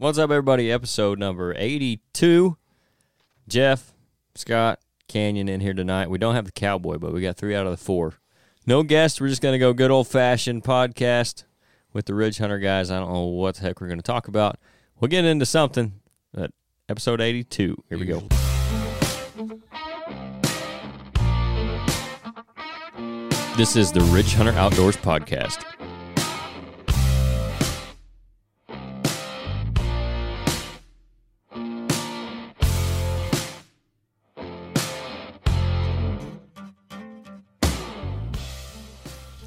What's up, everybody? Episode number 82. Jeff, Scott, Canyon in here tonight. We don't have the cowboy, but we got three out of the four. No guests. We're just going to go good old fashioned podcast with the Ridge Hunter guys. I don't know what the heck we're going to talk about. We'll get into something. But episode 82. Here we go. This is the Ridge Hunter Outdoors Podcast.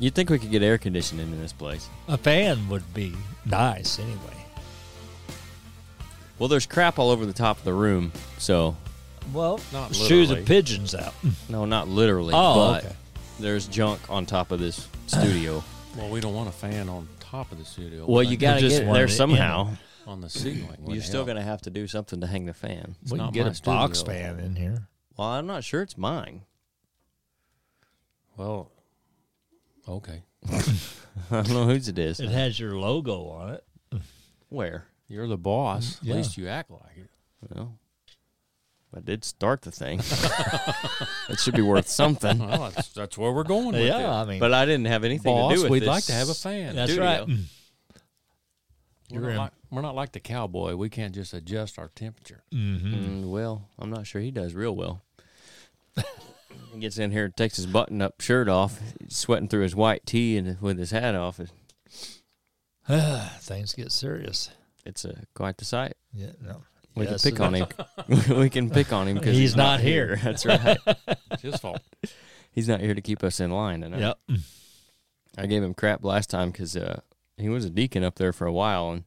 You'd think we could get air conditioning in this place. A fan would be nice anyway. Well, there's crap all over the top of the room, so Well, Not shoes literally. of pigeons out. no, not literally, Oh, but okay. there's junk on top of this studio. Well, we don't want a fan on top of the studio. well, We'll you hang got to just get it wanted there it somehow. on the ceiling. You're still going to have to do something to hang the fan. we can not get my a box fan in here. Well, I'm not sure it's mine. Well, okay. I don't know whose it is. It has your logo on it. Where? You're the boss. Yeah. At least you act like it. Well, I did start the thing. it should be worth something. Well, that's, that's where we're going with yeah, it. I mean, But I didn't have anything Boss, to do with it. we'd this like to have a fan. that's studio. right. We're not, like, we're not like the cowboy. We can't just adjust our temperature. Mm-hmm. Mm, well, I'm not sure he does real well. He gets in here, takes his button-up shirt off, sweating through his white tee, and with his hat off, Things get serious. it's uh, quite the sight. Yeah, no. We Yes, can pick on him. we can pick on him because He's he's, not here. That's right. It's his fault. He's not here to keep us in line. tonight. Yep. I gave him crap last time because uh, he was a deacon up there for a while, and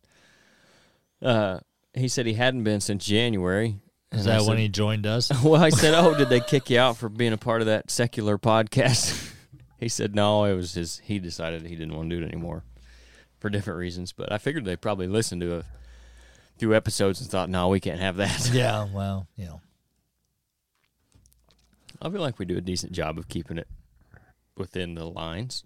uh, he said he hadn't been since January. Is And I that when he joined us? Well, I said, "Oh, did they kick you out for being a part of that secular podcast?" he said, "No, it was his. He decided he didn't want to do it anymore for different reasons." But I figured they probably listened to a few episodes and thought, "No, we can't have that." yeah, well, you know. I feel like we do a decent job of keeping it within the lines.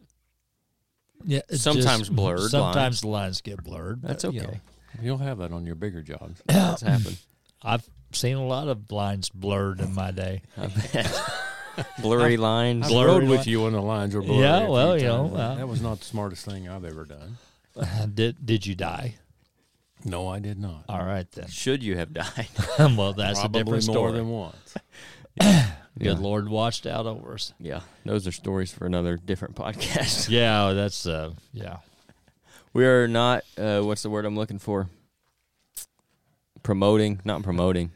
Yeah, it's Sometimes just- blurred Sometimes lines. the lines get blurred. That's but, you okay. know. You'll have that on your bigger jobs. That's happened. I've seen a lot of lines blurred in my day. Blurry lines. I've Blurry with you when the lines were blurry. Yeah, well, you times. know, uh, that was not the smartest thing I've ever done. did did you die? No, I did not. All right then. Should you have died? well, that's Probably a different more story. than once. Good Lord watched out over us. Yeah, those are stories for another different podcast. Yeah, that's uh, yeah. We are not. Uh, what's the word I'm looking for? Promoting, not promoting.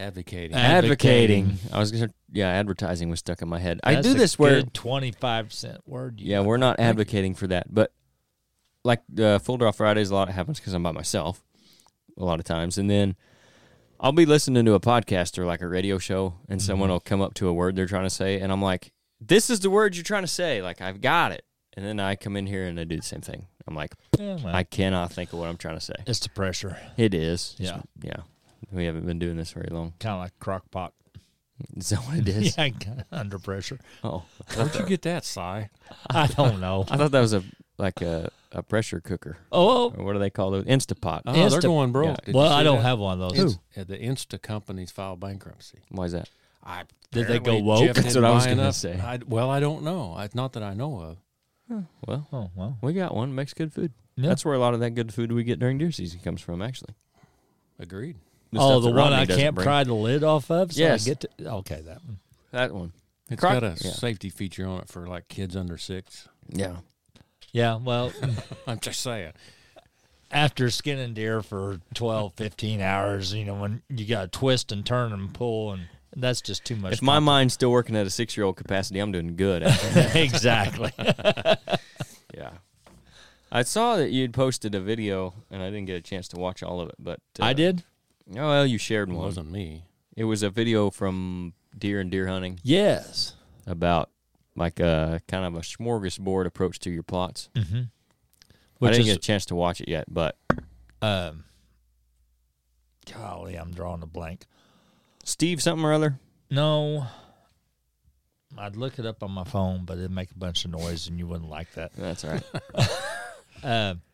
Advocating. Advocating. I was gonna. Yeah, advertising was stuck in my head. I That's do a this where. twenty five cent word. you Yeah, we're not advocating for that, but like uh, full draw Fridays, a lot happens because I'm by myself a lot of times, and then I'll be listening to a podcast or like a radio show, and someone Mm-hmm. will come up to a word they're trying to say, and I'm like, "This is the word you're trying to say." Like I've got it, and then I come in here and I do the same thing. I'm like, Yeah, well, I cannot think of what I'm trying to say. it's the pressure, It is, Yeah. yeah. We haven't been doing this very long. kind of like crock pot. Is that what it is? yeah, under pressure. Oh, Where'd you get that, Si? I don't know. I thought that was a like a, a pressure cooker. Oh, Or what do they call it? Instapot. Oh, they're going broke. Yeah. Did you well, see I don't that? have one of those. Inst- uh, the Insta companies file bankruptcy. Why is that? I Did they go apparently woke? Jeff That's didn't what I was buy gonna enough- say. I, well, I don't know. I, not that I know of. Well, Oh well. we got one. Makes good food. Yeah. That's where a lot of that good food we get during deer season comes from. Actually, Agreed. The oh, the one Rodney I can't bring. pry the lid off of. So Yes. I get to, okay, that one. That one. It's Croc- got a yeah. safety feature on it for like kids under six. Yeah. Yeah, well, I'm just saying. after skinning deer for 12, 15 hours, you know, when you got to twist and turn and pull, and that's just too much. If my mind's still working at a six year old capacity, I'm doing good. exactly. yeah. I saw that you'd posted a video, and I didn't get a chance to watch all of it, but uh, I did. Oh well, you shared It one. wasn't me. It was a video from deer and deer hunting Yes. about like a kind of a smorgasbord approach to your plots. Mm-hmm. I Which didn't is, get a chance to watch it yet, but um, golly, I'm drawing a blank. Steve something or other. No, I'd look it up on my phone, but it'd make a bunch of noise, and you wouldn't like that. That's all right. Uh,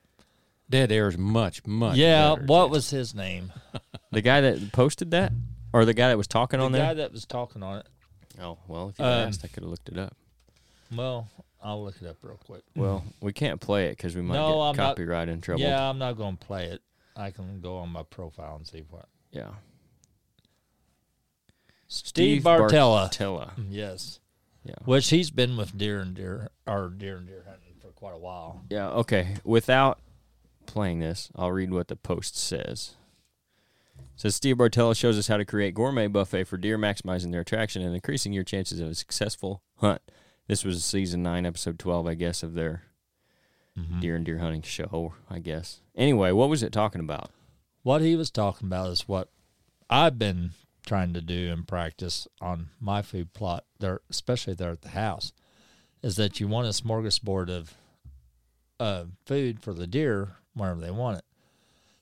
Dead air is much, much. yeah, better, what Jeff. was his name? The guy that posted that, or the guy that was talking The on there? The guy that was talking on it. Oh well, if you Um, asked, I could have looked it up. Well, I'll look it up real quick. Well, we can't play it because we might No, get I'm not- copyright in trouble. Yeah, I'm not going to play it. I can go on my profile and see what. yeah. Steve Bartylla. Bartylla. Yes. Yeah. Which he's been with deer and deer or deer and deer hunting for quite a while. Yeah. Okay. Without playing this, I'll read what the post says. It says Steve Bartylla shows us how to create gourmet buffet for deer, maximizing their attraction and increasing your chances of a successful hunt. This was season nine, episode twelve, I guess, of their Mm-hmm. deer and deer hunting show. I guess. Anyway, what was it talking about? What he was talking about is what I've been trying to do and practice on my food plot there, especially there at the house, is that you want a smorgasbord of uh, food for the deer whenever they want it.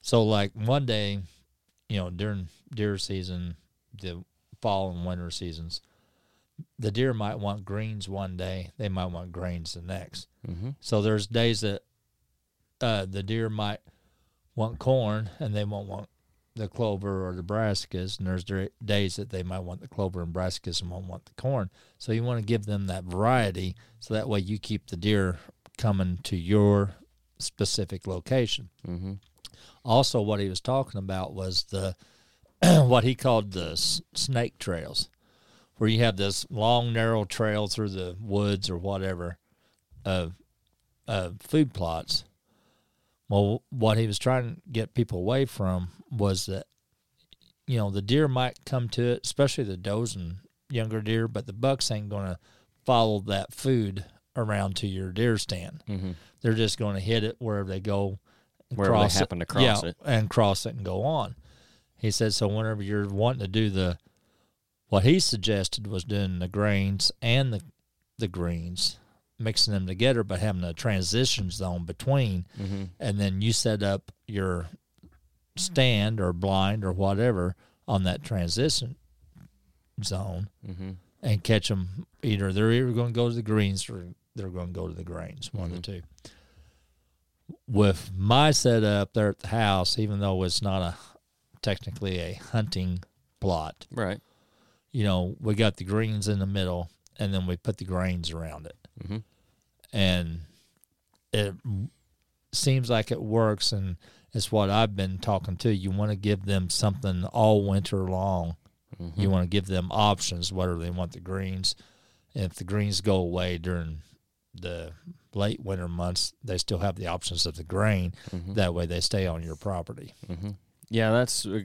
So, like one day, you know, during deer season, the fall and winter seasons, the deer might want greens one day, they might want grains the next. Mm-hmm. So there's days that uh, the deer might want corn and they won't want the clover or the brassicas, and there's days that they might want the clover and brassicas and won't want the corn. So you want to give them that variety, so that way you keep the deer coming to your specific location. Mm-hmm. Also, what he was talking about was the what he called the s- snake trails, where you have this long, narrow trail through the woods or whatever of of food plots. Well, what he was trying to get people away from was that you know the deer might come to it, especially the does and younger deer, but the bucks ain't going to follow that food around to your deer stand. Mm-hmm. They're just going to hit it wherever they go, and Wherever they cross happen it. to cross yeah, it. and cross it and go on. He said so. Whenever you're wanting to do the, what he suggested was doing the grains and the, the greens, mixing them together, but having a transition zone between, Mm-hmm. and then you set up your stand or blind or whatever on that transition zone Mm-hmm. and catch them. Either they're either going to go to the greens or they're going to go to the grains, one of the two. With my setup there at the house, even though it's not a technically a hunting plot, Right. you know, we got the greens in the middle and then we put the grains around it. Mm-hmm. And it seems like it works. And it's what I've been talking to. You want to give them something all winter long. Mm-hmm. You want to give them options, whether they want the greens. And If the greens go away during the late winter months, they still have the options of the grain. Mhm. That way they stay on your property. Mm-hmm. Yeah, that's uh,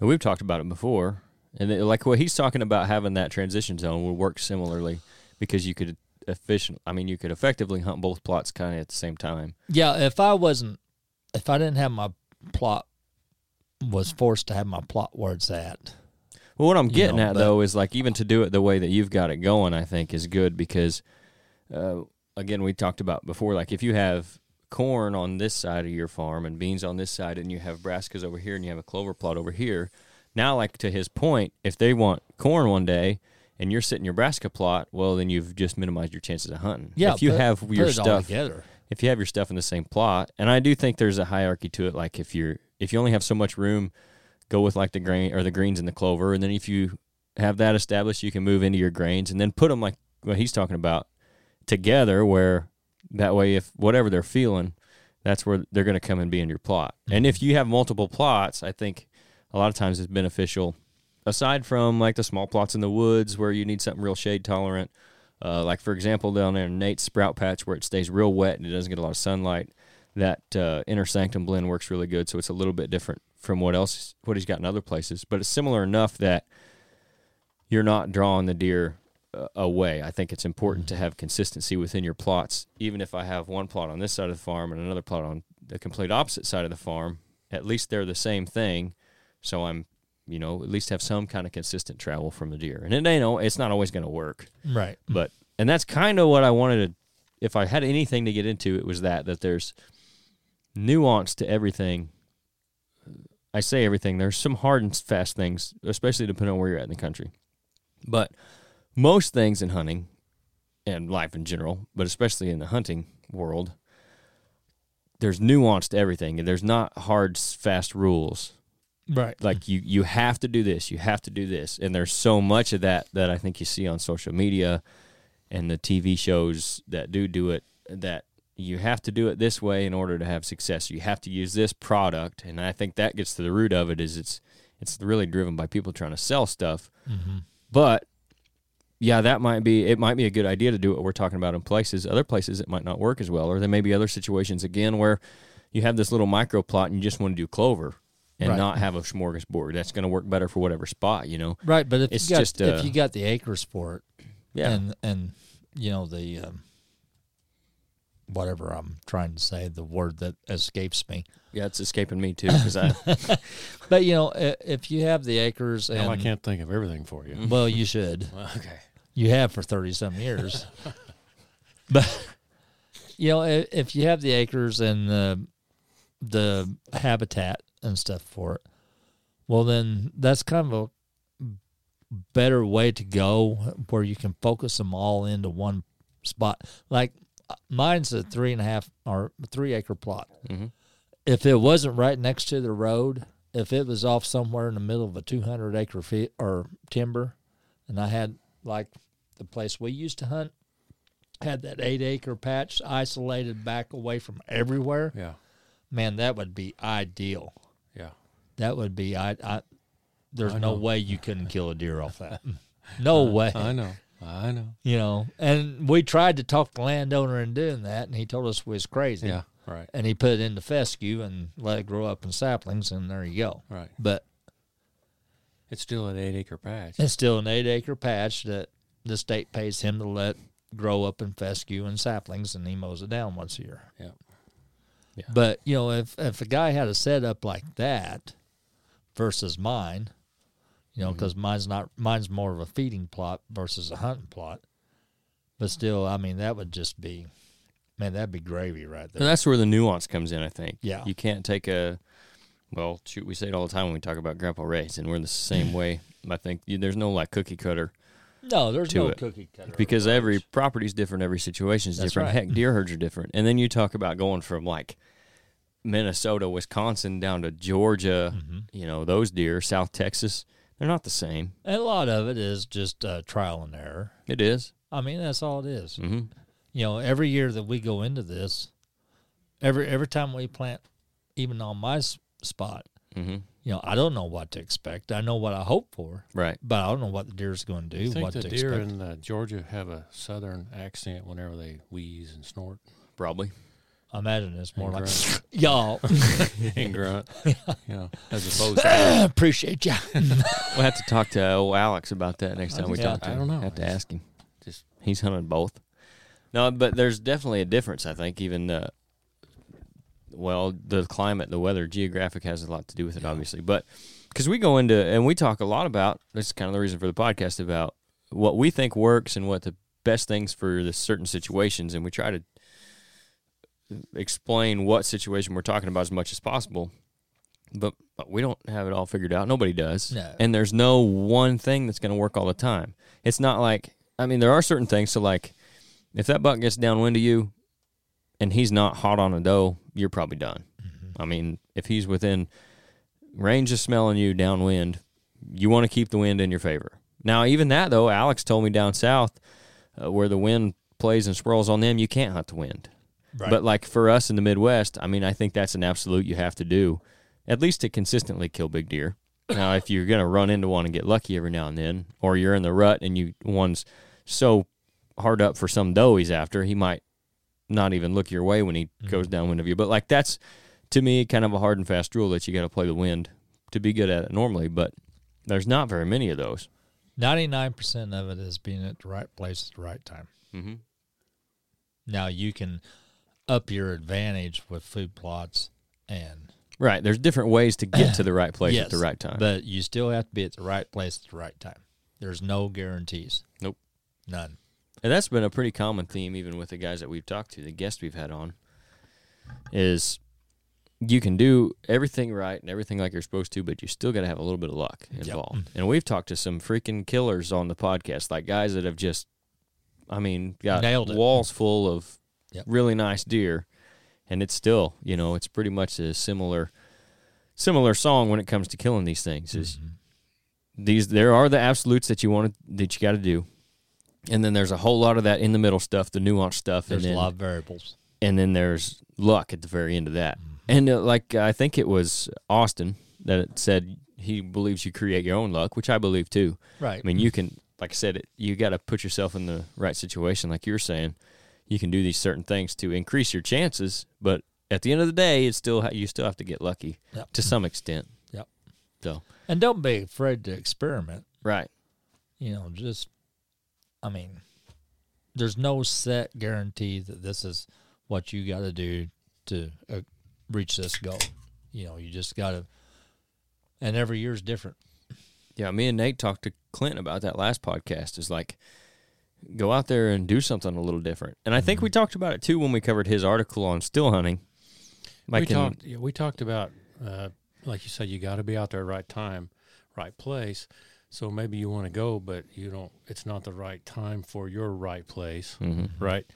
we've talked about it before, and it, like what he's talking about having that transition zone would work similarly because you could efficient. I mean, you could effectively hunt both plots kind of at the same time. Yeah, if I wasn't, if I didn't have my plot, was forced to have my plot where it's at. Well, what I'm You getting know, at but- though is like even to do it the way that you've got it going, I think is good because, uh, again, we talked about before. Like if you have corn on this side of your farm and beans on this side, and you have brassicas over here, and you have a clover plot over here. Now, like to his point, if they want corn one day and you're sitting your brassica plot, well, then you've just minimized your chances of hunting. Yeah, if you put- have your stuff together. if you have your stuff in the same plot, and I do think there's a hierarchy to it. Like if you're if you only have so much room, go with like the grain or the greens and the clover, and then if you have that established, you can move into your grains and then put them like what he's talking about together, where that way if whatever they're feeling, that's where they're going to come and be in your plot. And if you have multiple plots, I think a lot of times it's beneficial. Aside from like the small plots in the woods where you need something real shade tolerant, uh, like for example down there in Nate's sprout patch where it stays real wet and it doesn't get a lot of sunlight, that uh, inner sanctum blend works really good. So it's a little bit different from what else what he's got in other places, but it's similar enough that you're not drawing the deer away. I think it's important to mm-hmm. have consistency within your plots. Even if I have one plot on this side of the farm and another plot on the complete opposite side of the farm, at least they're the same thing. So I'm, you know, at least have some kind of consistent travel from the deer. And it ain't, al- it's not always going to work, Right. but and that's kind of what I wanted to. If I had anything to get into, it was that that there's nuance to everything. I say everything. There's some hard and fast things, especially depending on where you're at in the country. But most things in hunting and life in general, but especially in the hunting world, there's nuance to everything, and there's not hard, fast rules. Right. Like you, you have to do this, you have to do this, and there's so much of that that I think you see on social media and the TV shows that do do it. That you have to do it this way in order to have success. You have to use this product, and I think that gets to the root of it. Is it's it's really driven by people trying to sell stuff, Mm-hmm. but yeah, that might be it. Might be a good idea to do what we're talking about in places. Other places it might not work as well, or there may be other situations again where you have this little micro plot and you just want to do clover and Right. not have a smorgasbord. That's going to work better for whatever spot, you know. Right, but if It's you got just, uh, if you got the acres for it, Yeah, and and you know the um, whatever I'm trying to say, the word that escapes me. yeah, it's escaping me too because I But you know, if you have the acres, and Now I can't think of everything for you. well, you should. Well, okay. You have for thirty some years. but you know, if you have the acres and the the habitat and stuff for it, well, then that's kind of a better way to go where you can focus them all into one spot. Like mine's a three and a half or three acre plot. Mhm. If it wasn't right next to the road, if it was off somewhere in the middle of a 200 acre feet or timber, and I had like the place we used to hunt had that eight acre patch isolated back away from everywhere, Yeah. man, that would be ideal. Yeah. That would be I. I there's I no way you couldn't kill a deer off that. No way. I know. I know. You know, and we tried to talk the landowner into doing that, and he told us we was crazy. Yeah. Right. And he put it into fescue and let it grow up in saplings, and there you go. Right. But It's still an eight acre patch. it's still an eight acre patch that the state pays him to let grow up in fescue and saplings, and he mows it down once a year. Yeah. Yeah. But you know, if if a guy had a setup like that versus mine, you know, because mine's not mine's more of a feeding plot versus a hunting plot. But still, I mean, that would just be, man, that'd be gravy right And there. that's where the nuance comes in, I think. Yeah. You can't take a, well, shoot, we say it all the time when we talk about Grandpa Ray's, and we're the same way. I think you, there's no like cookie cutter No, there's no it. cookie cutter because approach. every property's different, every situation's That's different. right. Heck, deer herds are different. And then you talk about going from like Minnesota, Wisconsin down to Georgia, Mm-hmm. you know, those deer, South Texas, they're not the same. and a lot of it is just uh, trial and error. It is. I mean, that's all it is. Mm-hmm. You know, every year that we go into this, every every time we plant, even on my s- spot, Mm-hmm. you know, I don't know what to expect. I know what I hope for, Right. but I don't know what the deer's going to do. You think what the to deer expect. in uh, Georgia have a southern accent whenever they wheeze and snort Probably. I imagine it's more and like grunt? y'all. and grunt? You know, as opposed to appreciate ya. We'll have to talk to old Alex about that next time we Yeah, talk to I him. don't know. Have to ask him. just He's hunted both. No, but there's definitely a difference. I think even the well, the climate, the weather, geographic has a lot to do with it, obviously. But because we go into and we talk a lot about this is kind of the reason for the podcast about what we think works and what the best things for the certain situations, and we try to explain what situation we're talking about as much as possible. But but we don't have it all figured out. Nobody does. No. And there's no one thing that's going to work all the time. It's not like I mean, there are certain things. So like, if that buck gets downwind of you, and he's not hot on a doe, you're probably done. I mean, if he's within range of smelling you downwind, you want to keep the wind in your favor. Now, even that though, Alex told me down south, uh, where the wind plays and swirls on them, you can't hunt the wind. Right. But like for us in the Midwest, I mean, I think that's an absolute you have to do, at least to consistently kill big deer. Now, if you're gonna run into one and get lucky every now and then, or you're in the rut and you one's so hard up for some doe he's after, he might not even look your way when he goes downwind of you. But like that's to me kind of a hard and fast rule that you got to play the wind to be good at it normally. But there's not very many of those. Ninety nine percent of it is being at the right place at the right time. Mm-hmm. Now you can up your advantage with food plots and Right. There's different ways to get to the right place Yes, at the right time. But you still have to be at the right place at the right time. There's no guarantees. Nope. None. And that's been a pretty common theme, even with the guys that we've talked to, the guests we've had on, is you can do everything right and everything like you're supposed to, but you still got to have a little bit of luck involved. Mm. And we've talked to some freaking killers on the podcast, like guys that have just, I mean, got Nailed it. walls full of Yep. really nice deer, and it's still you know it's pretty much a similar similar song when it comes to killing these things. Is these there are the absolutes that you want to, that you got to do, and then there's a whole lot of that in the middle stuff, the nuanced stuff, There's and then a lot of variables. and then there's luck at the very end of that. And uh, like I think it was Austin that said he believes you create your own luck, which I believe too. Right. I mean, you can, like I said, it, you got to put yourself in the right situation, like you're saying. You can do these certain things to increase your chances, but at the end of the day, it's still you still have to get lucky Yep. to some extent. Yep. So And don't be afraid to experiment. right, You know, just, I mean, there's no set guarantee that this is what you got to do to uh, reach this goal. You know, you just got to, and every year is different. yeah. Me and Nate talked to Clint about that last podcast. Is like go out there and do something a little different. And I think we talked about it too when we covered his article on still hunting. we Like talked. Yeah, we talked about, uh, like you said, you got to be out there at right time, right place. So maybe you want to go, but you don't. It's not the right time for your right place, Mhm. right?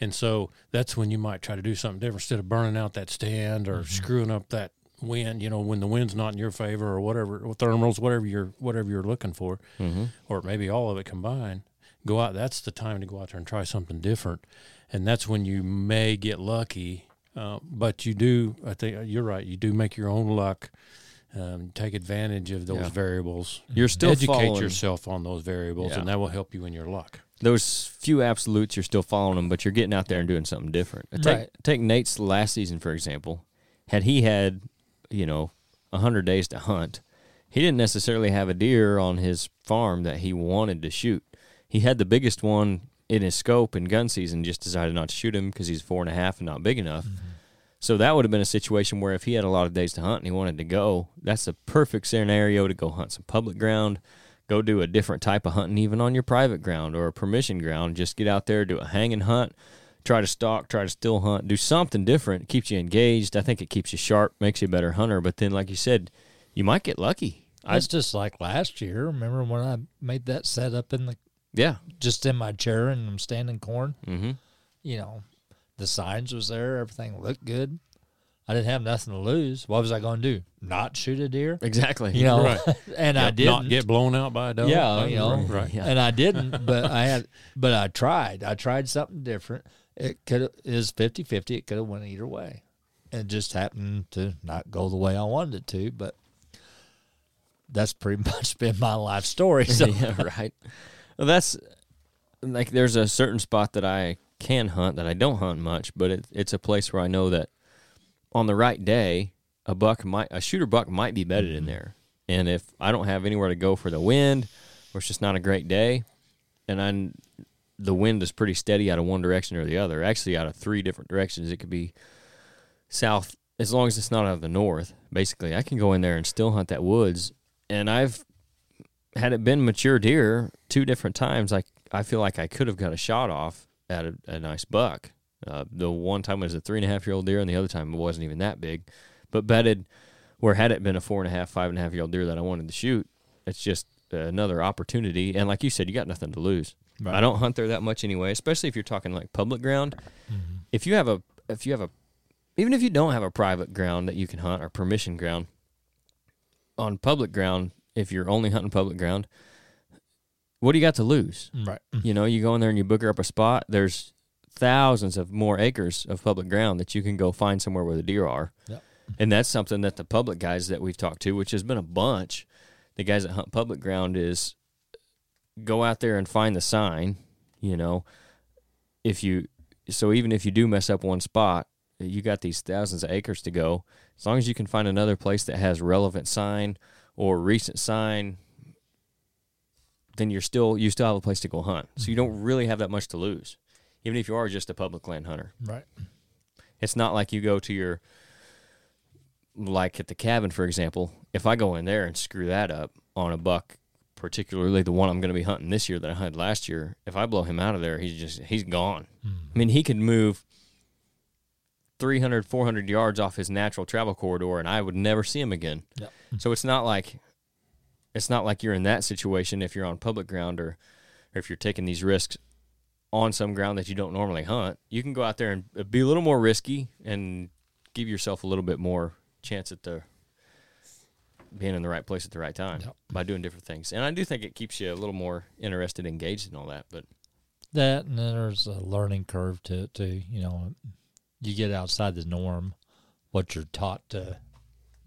And so that's when you might try to do something different instead of burning out that stand or screwing up that wind. You know, when the wind's not in your favor or whatever, or thermals, whatever you're whatever you're looking for, Mhm. or maybe all of it combined. Go out. That's the time to go out there and try something different, and that's when you may get lucky. Uh, but you do. I think you're right. You do make your own luck. Um, take advantage of those Yeah. variables. You're still Educate following yourself on those variables, Yeah. and that will help you in your luck. those few absolutes. You're still following them, but you're getting out there and doing something different. Uh, Take Right. take Nate's last season for example. Had he had, you know, hundred days to hunt, he didn't necessarily have a deer on his farm that he wanted to shoot. He had the biggest one in his scope in gun season, just decided not to shoot him because he's four and a half and not big enough. Mm-hmm. So that would have been a situation where if he had a lot of days to hunt and he wanted to go, that's a perfect scenario to go hunt some public ground, go do a different type of hunting, even on your private ground or a permission ground. Just get out there, do a hanging hunt, try to stalk, try to still hunt, do something different. Keeps you engaged. I think it keeps you sharp, makes you a better hunter. But then, like you said, you might get lucky. I It's just like last year. Remember when I made that setup in the yeah. just in my chair and I'm standing corn? Mm-hmm. You know, the signs was there. Everything looked good. I didn't have nothing to lose. What was I going to do? Not shoot a deer? Exactly. You know, Right. and I didn't. not get blown out by a dog. yeah, you know, right. Yeah. and I didn't, but I had, but I tried. I tried something different. It could is 50-50. It could have went either way. It just happened to not go the way I wanted it to, but that's pretty much been my life story. So yeah, right. Well, that's like there's a certain spot that I can hunt that I don't hunt much, but it, it's a place where I know that on the right day, a buck might a shooter buck might be bedded in mm-hmm. there. And if I don't have anywhere to go for the wind, or it's just not a great day, and I the wind is pretty steady out of one direction or the other, actually out of three different directions. It could be south as long as it's not out of the north. Basically, I can go in there and still hunt that woods. And I've had it been mature deer two different times, I I feel like I could have got a shot off at a, a nice buck. Uh, the one time was a three and a half year old deer, and the other time it wasn't even that big, but bedded. Where had it been a four and a half, five and a half year old deer that I wanted to shoot, it's just another opportunity. And like you said, you got nothing to lose. Right. I don't hunt there that much anyway, especially if you're talking like public ground. If you have a, if you have a, even if you don't have a private ground that you can hunt or permission ground, on public ground, if you're only hunting public ground, what do you got to lose? Mm. right, mm. You know, you go in there and you booker up a spot. There's thousands of more acres of public ground that you can go find somewhere where the deer are. Yep. And that's something that the public guys that we've talked to, which has been a bunch, the guys that hunt public ground is go out there and find the sign, you know. If you so even if you do mess up one spot, you got these thousands of acres to go. As long as you can find another place that has relevant sign or recent sign, then you're still you still have a place to go hunt. So you mm-hmm. don't really have that much to lose, even if you are just a public land hunter. right. It's not like you go to your like at the cabin, for example. If I go in there and screw that up on a buck, particularly the one I'm going to be hunting this year that I hunted last year, if I blow him out of there, he's just he's gone. Mm-hmm. I mean, he could move 300, 400 yards off his natural travel corridor, and I would never see him again. Yep. So it's not like it's not like you're in that situation if you're on public ground or, or if you're taking these risks on some ground that you don't normally hunt, you can go out there and uh, be a little more risky and give yourself a little bit more chance at the being in the right place at the right time Yep. by doing different things. And I do think it keeps you a little more interested, engaged in all that. But That and then there's a learning curve to it too. You know, you get outside the norm, what you're taught to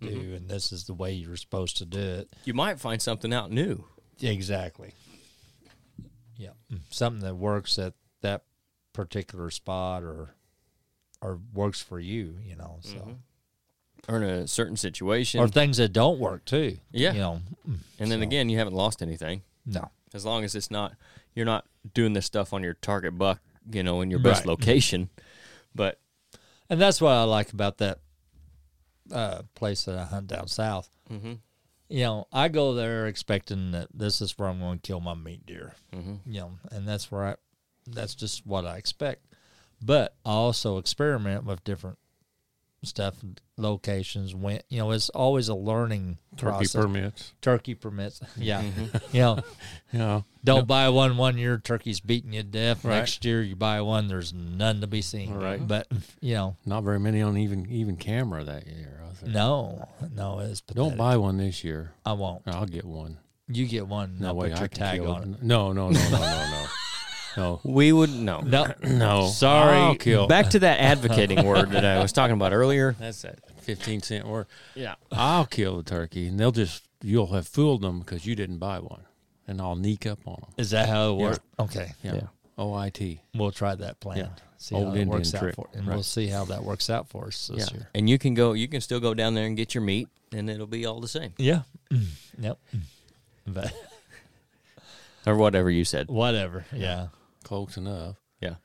do, Mhm. and this is the way you're supposed to do it. you might find something out new. Exactly. Yeah, something that works at that particular spot or or works for you. You know, so Mhm. Or in a certain situation. or things that don't work too. Yeah. you know, and then so- again, you haven't lost anything. no, as long as it's not you're not doing this stuff on your target buck, you know, in your best Right. location. But and that's what I like about that uh, place that I hunt down south. mm-hmm, you know, I go there expecting that this is where I'm going to kill my meat deer. mm-hmm. You know, and that's where I, that's just what I expect. But I also experiment with different stuff, locations. When you know, it's always a learning Turkey process. permits. turkey permits. Yeah, Mm-hmm. you know, Yeah. don't buy one one year, turkey's beating you to death. Right. Next year, you buy one, there's none to be seen. Right. But you know, Not very many on even even camera that year. I think. no, no, it's Don't buy one this year. I won't. I'll get one. You get one. No I'll way. put I your can tag on it. it. No, no, no, no, no, no. No. we would no. No, No. Sorry. Oh, I'll kill. Back to that advocating word that I was talking about earlier. That's that 15 cent word. Yeah. I'll kill the turkey, and they'll just, you'll have fooled them because you didn't buy one. And I'll neek up on them. Is that how it Yeah. works? Okay, Yeah. Yeah. OIT. we'll try that plan. Yeah. See Old how it Indian works trick. out for, and we'll see how that works out for us this Yeah. year. And you can go you can still go down there and get your meat and it'll be all the same. Yeah. Mm. yep. Mm. But Or whatever you said. whatever. Yeah. Close enough. Yeah.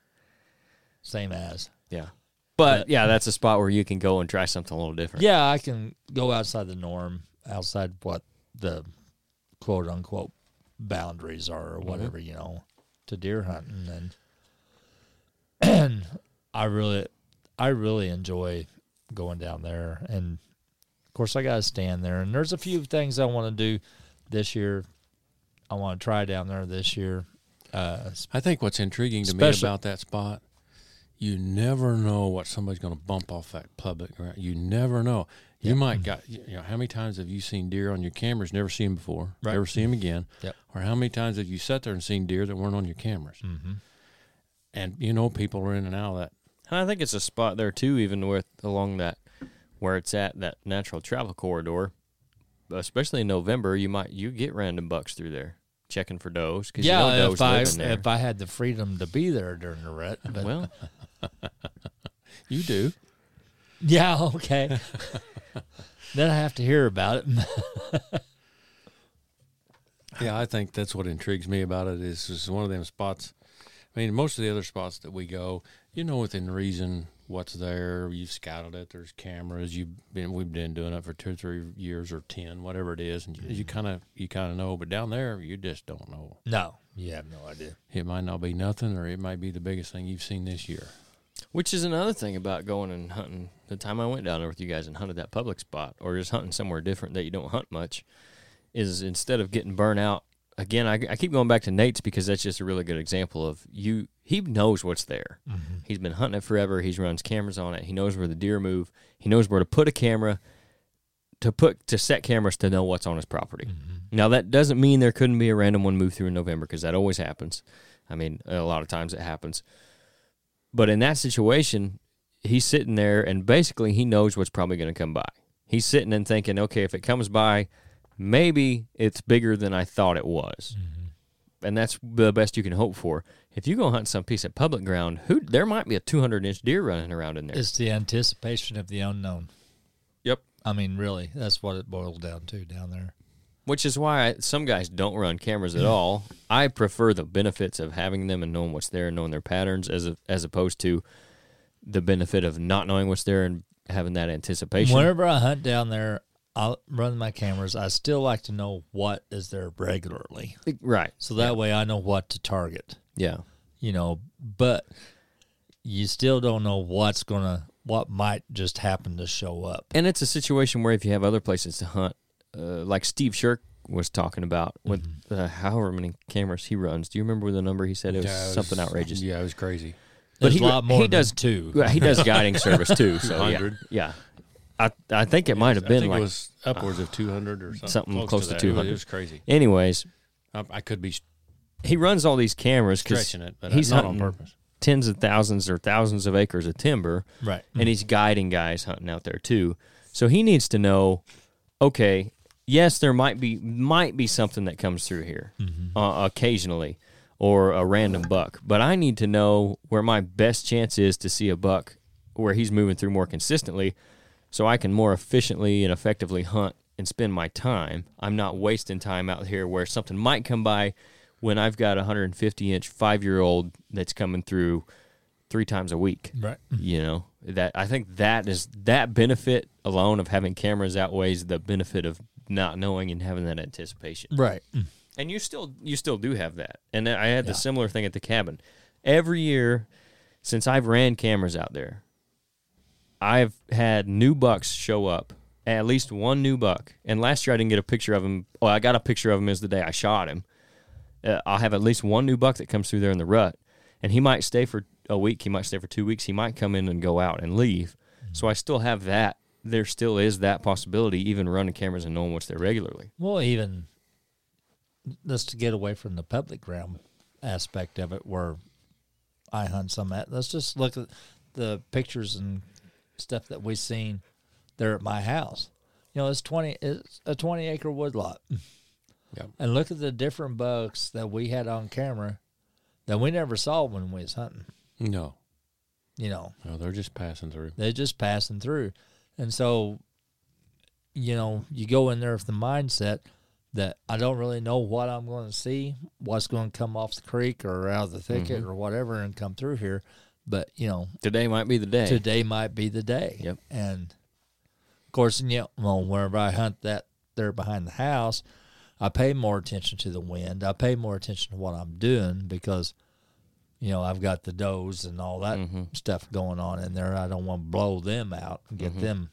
Same as. Yeah. But But- yeah, that's a spot where you can go and try something a little different. Yeah, I can go outside the norm, outside what the quote unquote boundaries are or mm-hmm. whatever, you know, to deer hunting and and I really I really enjoy going down there and of course I gotta stand there and there's a few things I wanna do this year. I wanna try down there this year. Uh I think what's intriguing to me about that spot, you never know what somebody's going to bump off that public ground. You never know. You Yep. might got you know how many times have you seen deer on your cameras, never seen them before, Right. never see them again, Yep. or how many times have you sat there and seen deer that weren't on your cameras? mm-hmm. And you know people are in and out of that. And I think it's a spot there too, even with along that where it's at that natural travel corridor. Especially in November, you might you get random bucks through there checking for does because Yeah, you know does if I there. if I had the freedom to be there during the rut. But well, You do. Yeah, okay. then I have to hear about it. Yeah, I think that's what intrigues me about it. Is it's one of them spots. I mean, most of the other spots that we go, you know, within reason what's there. You've scouted it. There's cameras. You've been. We've been doing it for two three years or ten, whatever it is, and you- you mm-hmm. kind of you kind of know. But down there, you just don't know. no, you have no idea. It might not be nothing, or it might be the biggest thing you've seen this year. which is another thing about going and hunting. The time I went down there with you guys and hunted that public spot, or just hunting somewhere different that you don't hunt much, is instead of getting burnt out. Again, I, I keep going back to Nate's because that's just a really good example of you. He knows what's there. Mm-hmm. He's been hunting it forever. He runs cameras on it. He knows where the deer move. He knows where to put a camera, to put to set cameras to know what's on his property. Mm-hmm. Now that doesn't mean there couldn't be a random one move through in November because that always happens. I mean, a lot of times it happens. But in that situation, he's sitting there and basically he knows what's probably going to come by. He's sitting and thinking, okay, if it comes by, maybe it's bigger than I thought it was. Mm-hmm. And that's the best you can hope for. If you go hunt some piece of public ground, who there might be a 200 inch deer running around in there. It's the anticipation of the unknown. Yep. I mean, really, that's what it boils down to down there. Which is why I, some guys don't run cameras at all. I prefer the benefits of having them and knowing what's there and knowing their patterns as a, as opposed to the benefit of not knowing what's there and having that anticipation. Whenever I hunt down there, I'll run my cameras. I still like to know what is there regularly, right. so that way I know what to target. Yeah. You know, but you still don't know what's gonna, what might just happen to show up. And it's a situation where if you have other places to hunt, uh, like Steve Shirk was talking about with uh, however many cameras he runs. Do you remember the number he said? It was Yeah, it something outrageous. Yeah, it was crazy. But There's he- a lot more he than does- two. Well, he does guiding service too. So yeah, yeah. I I think it might have I been think like. it was upwards of 200 or something. something close to that. 200. It was crazy. anyways, I, I could be he runs all these cameras because stretching it, but he's not on hunting purpose. tens of thousands or thousands of acres of timber, Right. and he's guiding guys hunting out there too. So he needs to know, okay, yes, there might be might be something that comes through here uh, occasionally, or a random buck, but I need to know where my best chance is to see a buck where he's moving through more consistently, so I can more efficiently and effectively hunt and spend my time. I'm not wasting time out here where something might come by when I've got a 150 inch five year old that's coming through three times a week Right. you know that i think that is that benefit alone of having cameras outweighs the benefit of not knowing and having that anticipation Right. Hmm. and you still you still do have that and i had the Yeah. similar thing at the cabin every year since i've ran cameras out there i've had new bucks show up at least one new buck. And last year i didn't get a picture of him well i got a picture of him as the day i shot him uh, i'll have at least one new buck that comes through there in the rut. And he might stay for a week he might stay for two weeks he might come in and go out and leave. So i still have that. There still is that possibility even running cameras and knowing what's there regularly. Well, even just to get away from the public realm aspect of it, where I hunt some at. Let's just look at the pictures and stuff that we've seen there at my house. You know, it's twenty. It's a twenty acre woodlot, Yep. and look at the different bucks that we had on camera that we never saw when we was hunting. No, You know, no, they're just passing through. they're just passing through. And so, you know, you go in there with the mindset that I don't really know what I'm going to see, what's going to come off the creek or out of the thicket mm-hmm. or whatever and come through here. But, you know, today might be the day today might be the day. Yep. And of course, and, you know, well, wherever I hunt that there behind the house, I pay more attention to the wind. I pay more attention to what I'm doing because, you know, I've got the does and all that mm-hmm. stuff going on in there. I don't want to blow them out and get mm-hmm. them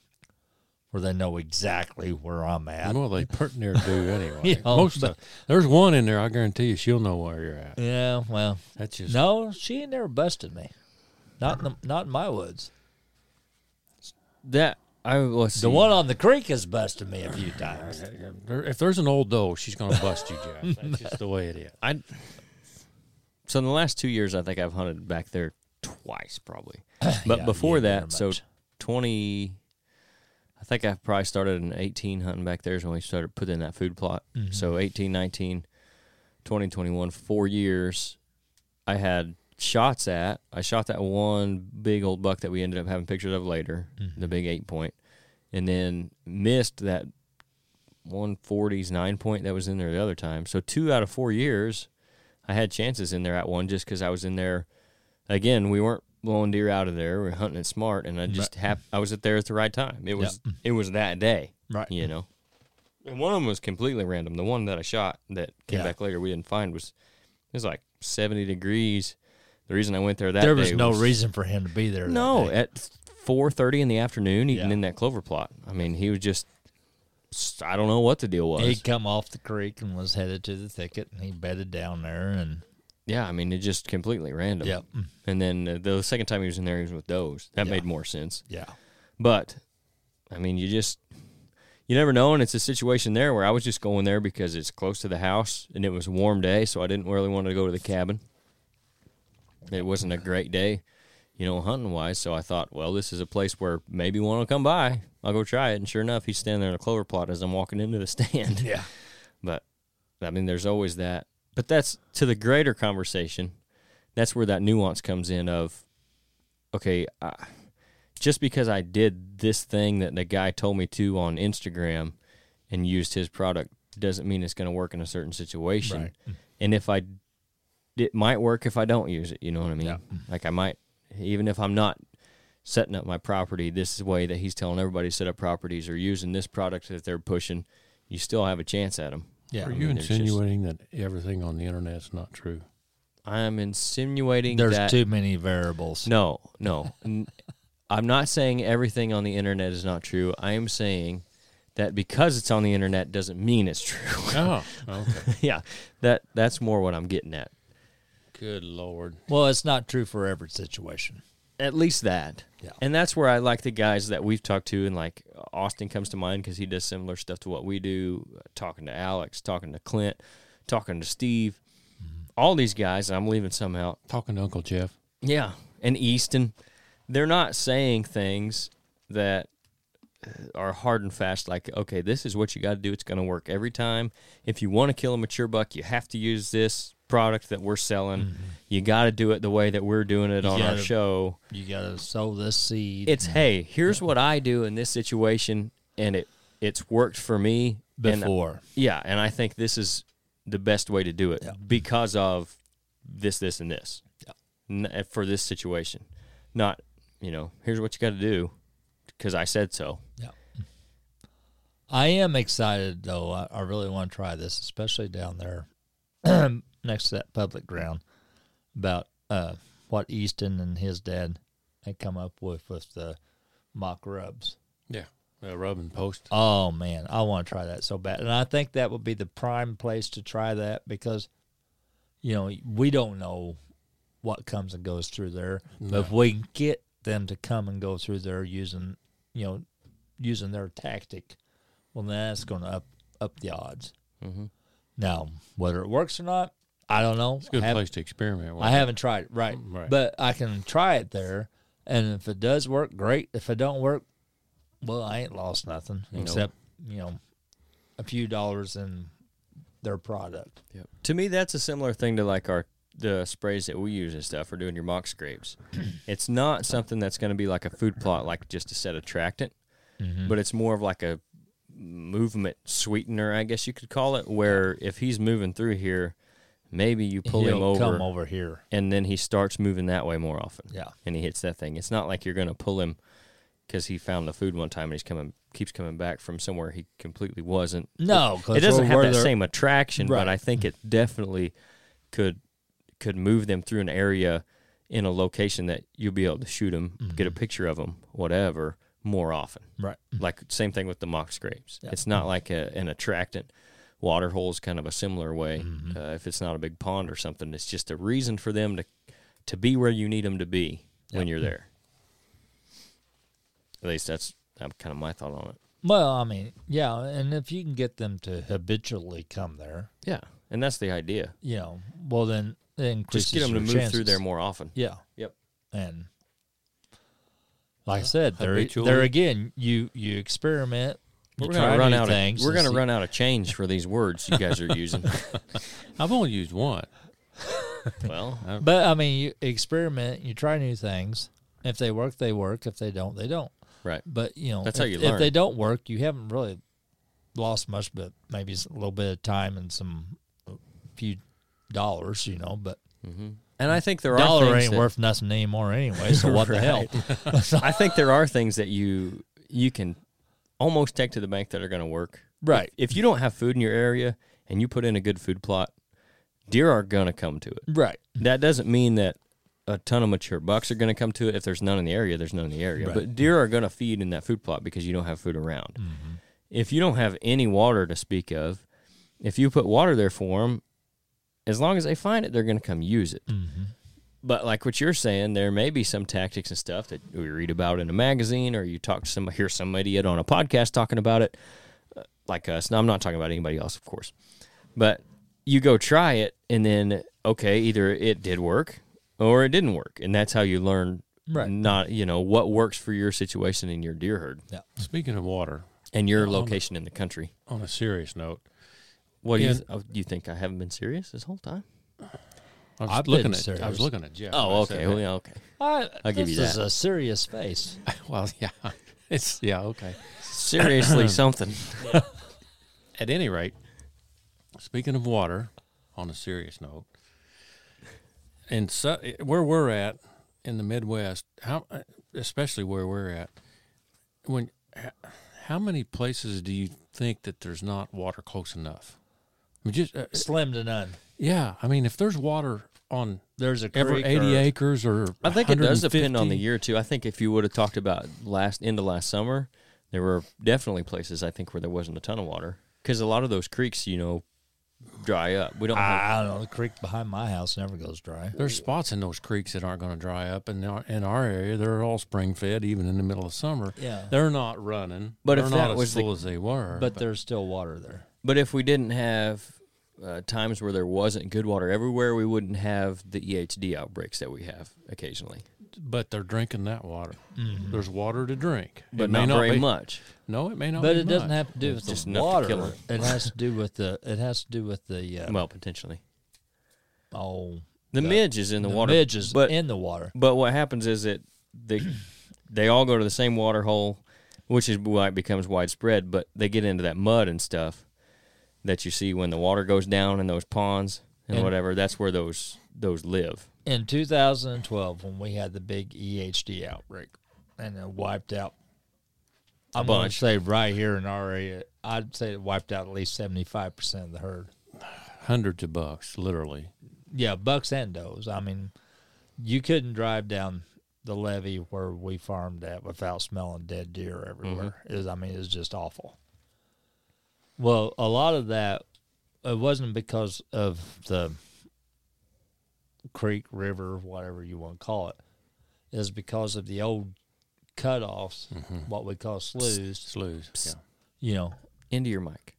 where they know exactly where I'm at. Well, they pretty near do anyway. You know, Most but- of, there's one in there. I guarantee you, she'll know where you're at. Yeah, well, That's just no, she ain't never busted me. Not in the, not in my woods. that i let's The one on the creek has busted me a few times. If there's an old doe, she's going to bust you, Jeff. That's just the way it is. I so in the last two years, I think I've hunted back there twice, probably. But Yeah, before you ain't that, so twenty, I think I probably started in eighteen hunting back there is when we started putting in that food plot. Mm-hmm. So 18, 19, 20, 21, four years, I had shots at. I shot that one big old buck that we ended up having pictures of later, Mm-hmm. the big eight point, and then missed that 140s nine point that was in there the other time. So two out of four years, I had chances in there at one just because I was in there. Again, we weren't blowing deer out of there. We were hunting it smart, and I just hap- I was at there at the right time. It was it was that day, Right. You know, and one of them was completely random. The one that I shot that came Yeah. back later we didn't find was it was like seventy degrees. The reason I went there that there was no reason for him to be there. no, at four thirty in the afternoon, eating Yeah. in that clover plot. I mean, he was just. I don't know what the deal was. he'd come off the creek and was headed to the thicket, and he bedded down there. And Yeah, I mean, it just completely random. Yep. And then uh, the second time he was in there, he was with does. That Yeah. made more sense. yeah, But, I mean, you just you never know, and it's a situation there where I was just going there because it's close to the house and it was a warm day, so I didn't really want to go to the cabin. It wasn't a great day, you know, hunting wise. So I thought, well, this is a place where maybe one will come by. I'll go try it. And sure enough, he's standing there in a clover plot as I'm walking into the stand. yeah, But I mean, there's always that. But that's to the greater conversation. That's where that nuance comes in of, okay, uh, just because I did this thing that the guy told me to on Instagram and used his product doesn't mean it's going to work in a certain situation. Right. And if I, it might work if I don't use it. You know what I mean? Yeah. Like I might, even if I'm not setting up my property this way that he's telling everybody to set up properties or using this product that they're pushing, you still have a chance at them. yeah. Are I you mean, there's just- insinuating that everything on the internet's not true? I'm insinuating There's that too many variables. no, no. N- I'm not saying everything on the internet is not true. I am saying that because it's on the internet doesn't mean it's true. Oh, okay. yeah, that that's more what I'm getting at. Good lord. Well, it's not true for every situation. At least that. Yeah. And that's where I like the guys that we've talked to, and like Austin comes to mind because he does similar stuff to what we do. uh, Talking to Alex, talking to Clint, talking to Steve, all these guys. And I'm leaving some out. Talking to Uncle Jeff. Yeah, and Easton, they're not saying things that uh, are hard and fast. Like, okay, this is what you got to do. It's going to work every time. If you want to kill a mature buck, you have to use this product that we're selling. You got to do it the way that we're doing it You on our gotta- show. You got to sow this seed. It's hey, here's what I do in this situation, and it it's worked for me and- before. yeah, and I think this is the best way to do it Yeah. because of this, this, and this. Yeah. N- uh, for this situation, not you know, here's what you got to do because I said so. Yeah. I am excited though. I, I really want to try this, especially down there next to that public ground about uh, what Easton and his dad had come up with with the mock rubs. Yeah. Uh, rub and post. Oh man, I want to try that so bad, and I think that would be the prime place to try that because, you know, we don't know what comes and goes through there. But if we can get them to come and go through there using, you know, using their tactic, well, then that's going to up up the odds. Mm-hmm. Now, whether it works or not, I don't know. It's a good place to experiment with. I haven't tried it, right. Right. But I can try it there, and if it does work, great. If it don't work, well, I ain't lost nothing No. except you know a few dollars in their product. Yep. To me, that's a similar thing to like our the sprays that we use and stuff for doing your mock scrapes. it's not something that's going to be like a food plot, like just a set attractant, Mm-hmm. but it's more of like a movement sweetener, I guess you could call it. Where if he's moving through here, maybe you pull him He'll over, come over here. and then he starts moving that way more often. Yeah. and he hits that thing. It's not like you're going to pull him because he found the food one time and he's coming keeps coming back from somewhere he completely wasn't. No, it doesn't have that same attraction, but I think it definitely could could move them through an area in a location that you'll be able to shoot them, get a Mm-hmm. picture of them, whatever, more often. Right. Like same thing with the mock scrapes. Yeah. It's not like a, an attractant. Water holes kind of a similar way. Mm-hmm. Uh, if it's not a big pond or something, it's just a reason for them to to be where you need them to be when you're there. At least that's that's kind of my thought on it. Well, I mean, yeah, and if you can get them to habitually come there, Yeah, and that's the idea. you know, well then it increases Just get them to move through there more often. Yeah. Yep. And like I said, there, there again, you you experiment. We're gonna run out. things. Of, we're gonna run out of change for these words you guys are using. I've only used one. well, uh, But I mean, you experiment. You try new things. If they work, they work. If they don't, they don't. right. But you know, That's if, how you learn. if they don't work, you haven't really lost much, but maybe a little bit of time and some a few dollars. You know, but mm-hmm. And I think there are dollar ain't that- worth nothing anymore anyway. So what the hell? I think there are things that you you can almost take to the bank that are going to work. Right. If you don't have food in your area and you put in a good food plot, deer are going to come to it. Right. That doesn't mean that a ton of mature bucks are going to come to it. If there's none in the area, there's none in the area. Right. But deer are going to feed in that food plot because you don't have food around. Mm-hmm. If you don't have any water to speak of, if you put water there for them, as long as they find it, they're going to come use it. Mm-hmm. But like what you're saying, there may be some tactics and stuff that we read about in a magazine, or you talk to some hear some idiot on a podcast talking about it, uh, like us. Now I'm not talking about anybody else, of course, but you go try it, and then okay, either it did work or it didn't work, and that's how you learn. Right. Not you know what works for your situation in your deer herd Yeah. Speaking of water, and your On the- location in the country. on a serious note, What do you th- oh, do you think I haven't been serious this whole time? I was I've looking been at I serious. was looking at Jeff. Oh, when I said okay. that. Well, yeah, okay. I, I'll give you this is that. a serious face. Well, yeah, it's yeah okay. Seriously, something. At any rate, speaking of water, on a serious note, and so, where we're at in the Midwest, how especially where we're at, when how many places do you think that there's not water close enough? I mean, just uh, Slim to none. yeah, I mean, if there's water on There's a every creek eighty or- acres or I think it does depend on the year too. I think if you would have talked about last into last summer, There were definitely places I think where there wasn't a ton of water because a lot of those creeks, you know, dry up. We don't. have, I don't know. The creek behind my house never goes dry. There's spots in those creeks that aren't going to dry up, and in our, area, they're all spring fed, even in the middle of summer. Yeah. They're not running, But they're if not that as was the- full as they were. But there's still water there. but if we didn't have uh, times where there wasn't good water everywhere, we wouldn't have the EHD outbreaks that we have occasionally. but they're drinking that water. There's water to drink, But It may not very be- much. No, it may not. But be it doesn't have to do with Just the enough to water. kill it. It has to do with the. It has to do with the. Uh, Well, potentially oh, the, The- midge is in the, the water. midges but in the water. But what happens is that they they all go to the same water hole, which is why it becomes widespread. But they get into that mud and stuff that you see when the water goes down in those ponds and, And- whatever. That's where those those live. In 2012, when we had the big EHD outbreak, and it wiped out. A I'm going to bunch. say right here in our area, I'd say it wiped out at least 75 percent of the herd. hundreds of bucks, literally. Yeah, bucks and does. I mean, you couldn't drive down the levee where we farmed at without smelling dead deer everywhere. Mm-hmm. It was, I mean, it's just awful. Well, a lot of that it wasn't because of the creek, river, whatever you want to call it. It was because of the old cutoffs, what we call sloughs. Sloughs. Yeah. You know, Into your mic.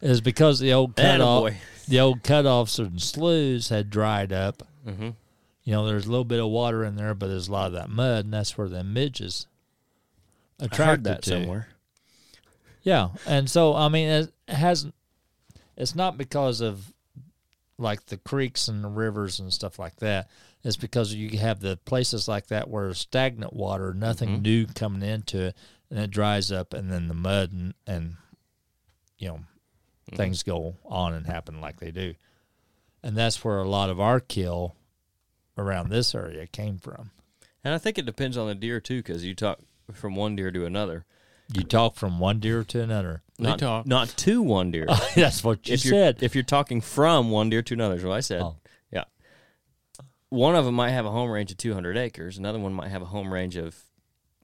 it was because the old cutoff, Attaboy. the old cutoffs and sloughs had dried up. Mm-hmm. You know, there's a little bit of water in there, but there's a lot of that mud, and that's where the midges I heard attracted that to. somewhere. Yeah, and so I mean, it hasn't. It's not because of like the creeks and the rivers and stuff like that. It's because you have the places like that where stagnant water, nothing Mhm. new coming into it, and it dries up, and then the mud and, and you know Mhm. things go on and happen like they do, and that's where a lot of our kill around this area came from. And I think it depends on the deer too, because you talk from one deer to another. You talk from one deer to another. They Not, talk. not to one deer. That's what you if you're said. if you're talking from one deer to another, is what I said. Oh. Yeah. One of them might have a home range of 200 acres. Another one might have a home range of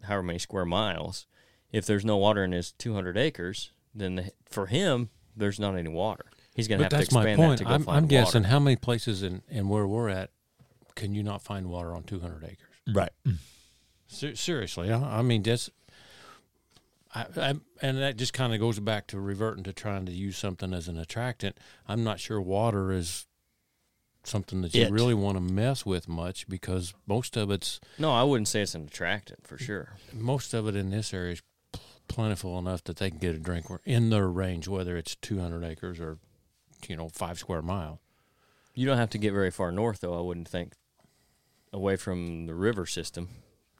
however many square miles. If there's no water in his 200 acres, then the, for him, there's not any water. He's going to have to that's my expand that point. to go I'm, find I'm water. guessing how many places in, in where we're at can you not find water on 200 acres? right. Ser- seriously, I, I mean, that's. I, I, and that just kind of goes back to reverting to trying to use something as an attractant. I'm not sure water is something that you It. really want to mess with much because most of it's No, I wouldn't say it's an attractant for sure. most of it in this area is plentiful enough that they can get a drink in their range, whether it's 200 acres or you know five square miles. You don't have to get very far north, though, I wouldn't think, away from the river system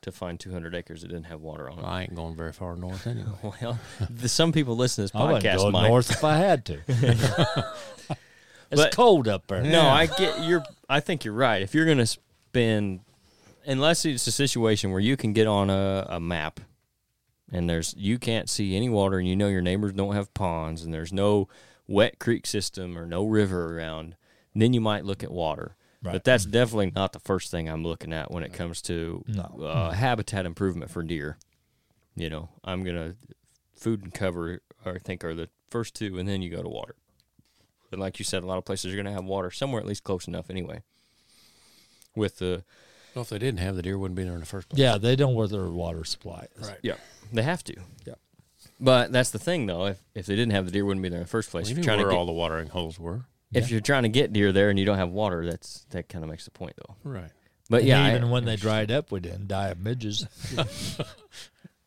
to find 200 acres that didn't have water on it. I ain't going very far north anyway. Well, the, some people listen to this podcast. I wouldn't go north if I had to. it's But- cold up there. No, I get you're. I think you're right. If you're going to spend, unless it's a situation where you can get on a, a map, and there's you can't see any water, and you know your neighbors don't have ponds, and there's no wet creek system or no river around, then you might look at water. Right. But that's definitely not the first thing I'm looking at when it comes to No. uh, habitat improvement for deer. You know, I'm gonna food and cover. I think are the first two, and then you go to water. And like you said, a lot of places are going to have water somewhere at least close enough anyway. With the Well, if they didn't have the deer, wouldn't be there in the first place. Yeah, they don't know where their water supply is. Right. yeah, they have to. Yeah. But that's the thing, though. If if they didn't have the deer, wouldn't be there in the first place. We if knew you're where to get, all the watering holes were. If you're trying to get deer there and you don't have water, that's that kind of makes the point, though. Right. But And yeah, I- even when they dried up, we didn't die of midges.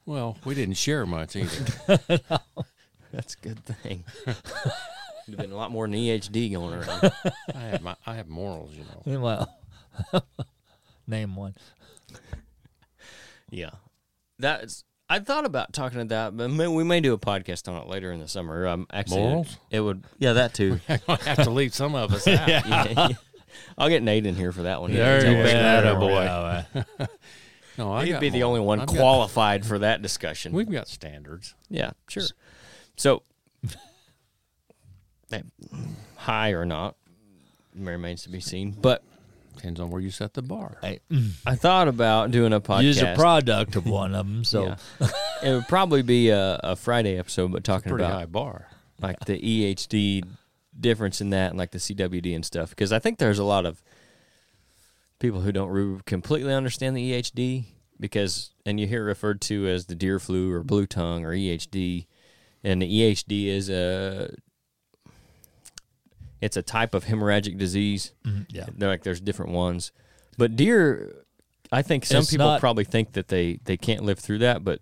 Well, we didn't share much either. that's a good thing. There'd been a lot more than EHD going around. I have my I have morals, you know. well, name one. Yeah, that's. I thought about talking to that, but may, we may do a podcast on it later in the summer. Um, actually, Morals? It, would. Yeah, that too. I have to leave some of us out. yeah, yeah. I'll get Nate in here for that one. There He'll you take that go. boy. Yeah, No, I He'd got be the only one I've got- qualified for that discussion. we've got standards. yeah, sure. So, high or not remains to be seen. But Depends on where you set the bar. Hey, mm. I thought about doing a podcast. use a product of one of them. So Yeah. it would probably be a, a Friday episode, but talking Pretty about high bar. like the EHD difference in that and like the CWD and stuff. Because I think there's a lot of people who don't re- completely understand the EHD because, and you hear it referred to as the deer flu or blue tongue or EHD, and the EHD is a it's a type of hemorrhagic disease. Mm-hmm. yeah. They're like there's different ones, but deer. I think some It's people not- probably think that they they can't live through that, but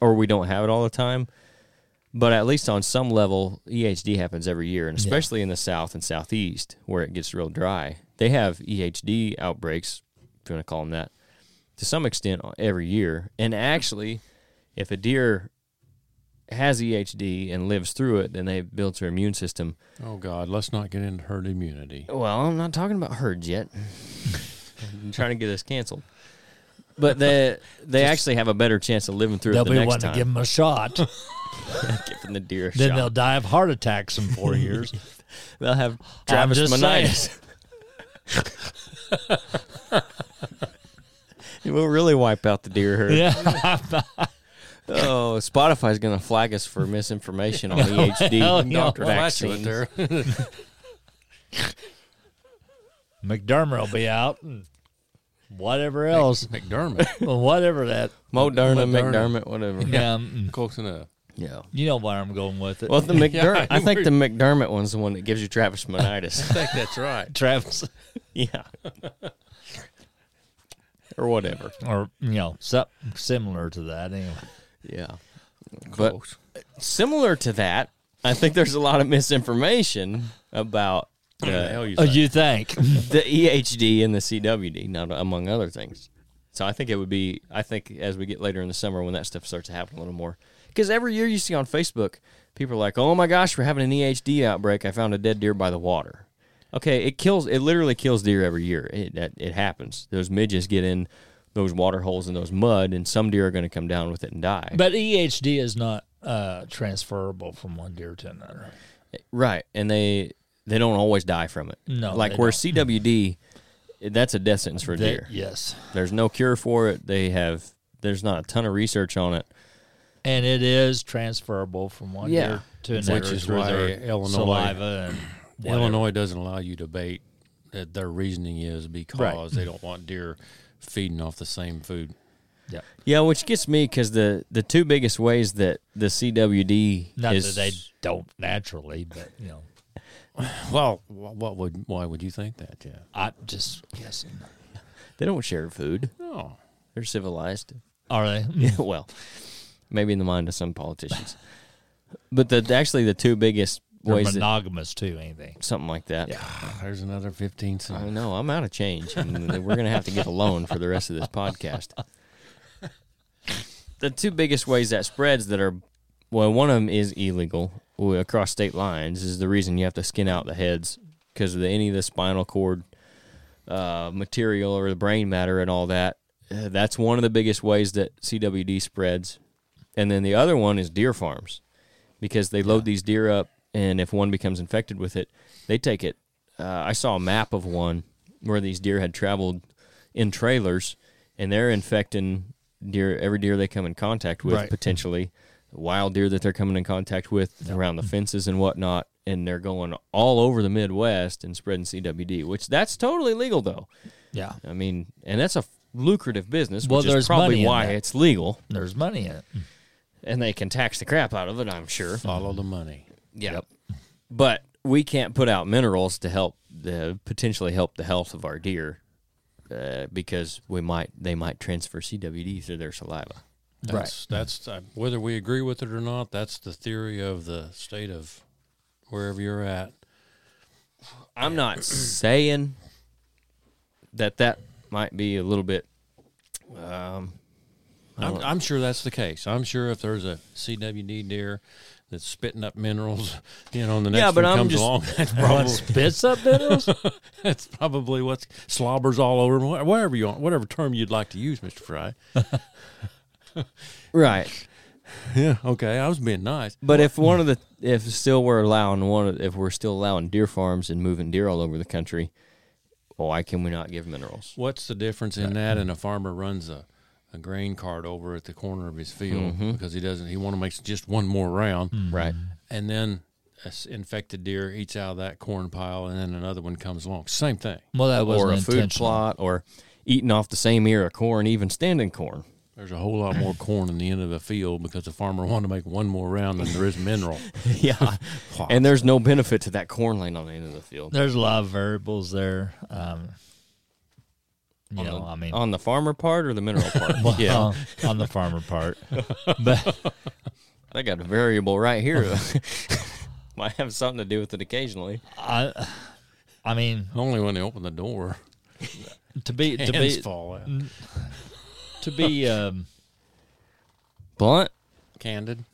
or we don't have it all the time. But at least on some level, EHD happens every year, and Yeah. especially in the south and southeast where it gets real dry, they have EHD outbreaks, if you want to call them that, to some extent every year. And actually, if a deer has EHD and lives through it, then they build their immune system. Oh God, let's not get into herd immunity. Well, I'm not talking about herds yet. I'm trying to get this canceled. But they they actually have a better chance of living through it. They'll it the be next wanting to give them a shot. giving the deer a then shot. they'll die of heart attacks in four years. They'll have Travis just. Manitis. it will really wipe out the deer herd. yeah. Oh, Spotify's going to flag us for misinformation on EHD hell and no. doctor Flash you vaccines. there. McDermott will be out. And whatever else. McDermott. well, whatever that. Moderna, Moderna. McDermott, whatever. Yeah. mm, Close enough. Yeah. You know where I'm going with it. Well, the McDermott, I I think the McDermott one's the one that gives you Travis Manitis. I think that's right. Travis. yeah. or whatever. Or, you know, something similar to that anyway. Yeah. But similar to that, I think there's a lot of misinformation about What the uh, hell you Oh, you think? the EHD and the CWD, not among other things. So I think it would be. I think as we get later in the summer, when that stuff starts to happen a little more, because every year you see on Facebook, people are like, "Oh my gosh, we're having an EHD outbreak. I found a dead deer by the water." Okay, it kills. It literally kills deer every year. It that, it happens. Those midges get in those water holes and those mud, and some deer are going to come down with it and die. but EHD is not uh, transferable from one deer to another. Right, and they they don't always die from it. No, like they where don't. CWD, that's a death sentence for a They- deer. yes. There's no cure for it. They have there's not a ton of research on it. And it is transferable from one Yeah. deer to another. Which is why Illinois- saliva and whatever. Illinois doesn't allow you to bait. That their reasoning is because Right. they don't want deer feeding off the same food. Yeah. Yeah, which gets me because the the two biggest ways that the CWD Not is that they don't naturally, but you know, Well, what would why would you think that, Jeff? I just guessing. they don't share food. No. They're civilized. Are they? Yeah, well, maybe in the mind of some politicians, but the actually the two biggest They're ways that, monogamous too, ain't they? something like that. Yeah, there's another fifteen cents. I know I'm out of change, and we're gonna have to get a loan for the rest of this podcast. The two biggest ways that spreads that are, well, one of them is illegal well, across state lines. Is the reason you have to skin out the heads because of the, any of the spinal cord uh, material or the brain matter and all that. Uh, that's one of the biggest ways that CWD spreads, and then the other one is deer farms because they load these deer up, and if one becomes infected with it, they take it. Uh, I saw a map of one where these deer had traveled in trailers, and they're infecting deer every deer they come in contact with Right. potentially wild deer that they're coming in contact with around the fences and whatnot and they're going all over the midwest and spreading cwd which that's totally legal though Yeah. i mean and that's a lucrative business Well, which is there's money probably in why it's legal There's money in it. and they can tax the crap out of it i'm sure Follow the money. Yeah but we can't put out minerals to help the potentially help the health of our deer uh, because we might they might transfer CWD through their saliva. That's that's uh, whether we agree with it or not. That's the theory of the state of wherever you're at. I'm not saying that that might be a little bit. Um, I'm, I'm sure that's the case. I'm sure if there's a CWD deer that's spitting up minerals, you know, and the next Yeah, but one I'm comes just- along, that's probably spits up minerals? that's probably what's slobbers all over. Whatever you want, whatever term you'd like to use, Mister Fry. right, Yeah, okay. I was being nice. but if one of the if still we're allowing one of, if we're still allowing deer farms and moving deer all over the country, why can we not give minerals? What's the difference in uh, that mm. and a farmer runs a a grain cart over at the corner of his field Mhm. because he doesn't. He want to make just one more round, Right. and then a s- infected deer eats out of that corn pile, and then another one comes along. Same thing. Well, that wasn't Or a food plot, or eating off the same ear of corn, even standing corn. There's a whole lot more corn in the end of the field because the farmer wanted to make one more round than there is mineral. yeah. and there's no benefit to that corn laying on the end of the field. There's a lot of variables there. Um, you On know, the- I mean, on the farmer part or the mineral part? well, yeah. on, on the farmer part, but I got a variable right here. Might have something to do with it occasionally. I, I mean, Only when they open the door, to be to be fall out. to be um, Blunt. Candid.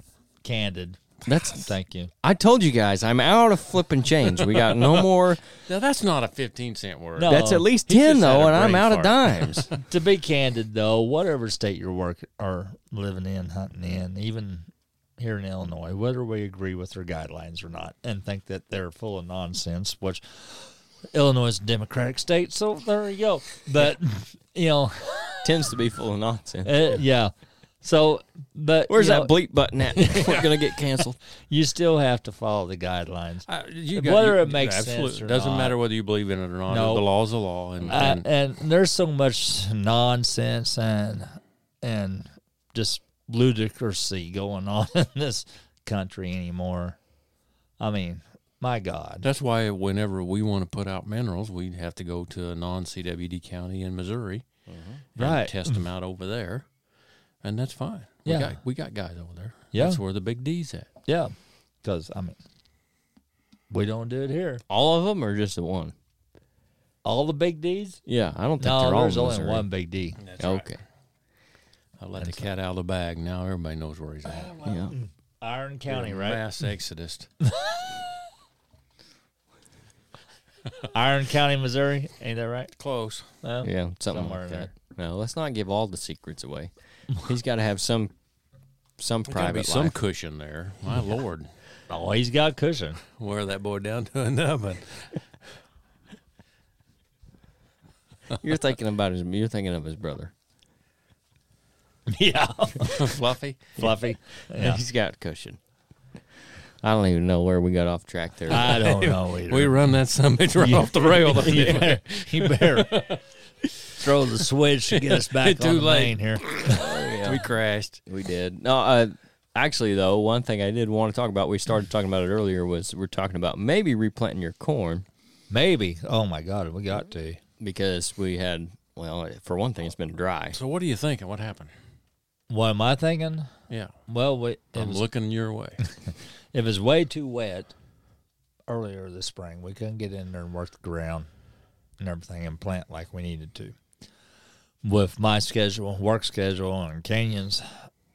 candid. That's. Thank you. I told you guys, I'm out of flipping change. We got no more. Now that's not a 15 cent word. No. That's at least He ten just had though, a and I'm brain out of fart. dimes. To be candid, though, whatever state you're work or living in, hunting in, even here in Illinois, whether we agree with their guidelines or not, and think that they're full of nonsense, which Illinois is a democratic state, so there you go. But you know, Tends to be full of nonsense. uh, yeah. So, but Where's that know, bleep button at? We're gonna get canceled. you still have to follow the guidelines. Uh, you Whether you- it makes sense absolutely. or doesn't not. matter whether you believe in it or not. No. The law's the law, and, Uh, and and there's so much nonsense and and just ludicrousy going on in this country anymore. I mean, my God. that's why whenever we want to put out minerals, we have to go to a non-CWD county in Missouri, and Right. Test them out over there, and that's fine. We Yeah. got we got guys over there. Yeah. that's where the big D's at. Yeah. Because, I mean, we don't do it here. All of them, or just the one? All the big D's? Yeah, I don't think No, they're all. there's in only one big D. Okay. I let the cat out of the bag. Now everybody knows where he's at. Yeah. Iron County, right? Mass exodus. Iron County, Missouri. Ain't that right? Close. No? Yeah, something Somewhere like in that. No, let's not give all the secrets away. He's got to have some some There's gotta be private some cushion there. My lord, Oh, he's got cushion. wear that boy down to an oven. You're thinking about his. You're thinking of his brother. yeah. Fluffy. Fluffy. Yeah. He's got cushion. I don't even know where we got off track there. I don't know either. We run that some bitch right off the rail. you better, you better throw the switch to get us back Too on the late. main here. We crashed. We did. No, uh, actually, though, one thing I did want to talk about, we started talking about it earlier, was we're talking about maybe replanting your corn Maybe. Oh my God, we got to. because we had, well, for one thing, it's been dry. So what are you thinking? What happened? What am I thinking? Yeah, Well, we, it, I'm was, looking your way. it was way too wet earlier this spring. We couldn't get in there and work the ground and everything and plant like we needed to. With my schedule, work schedule, and Canyon's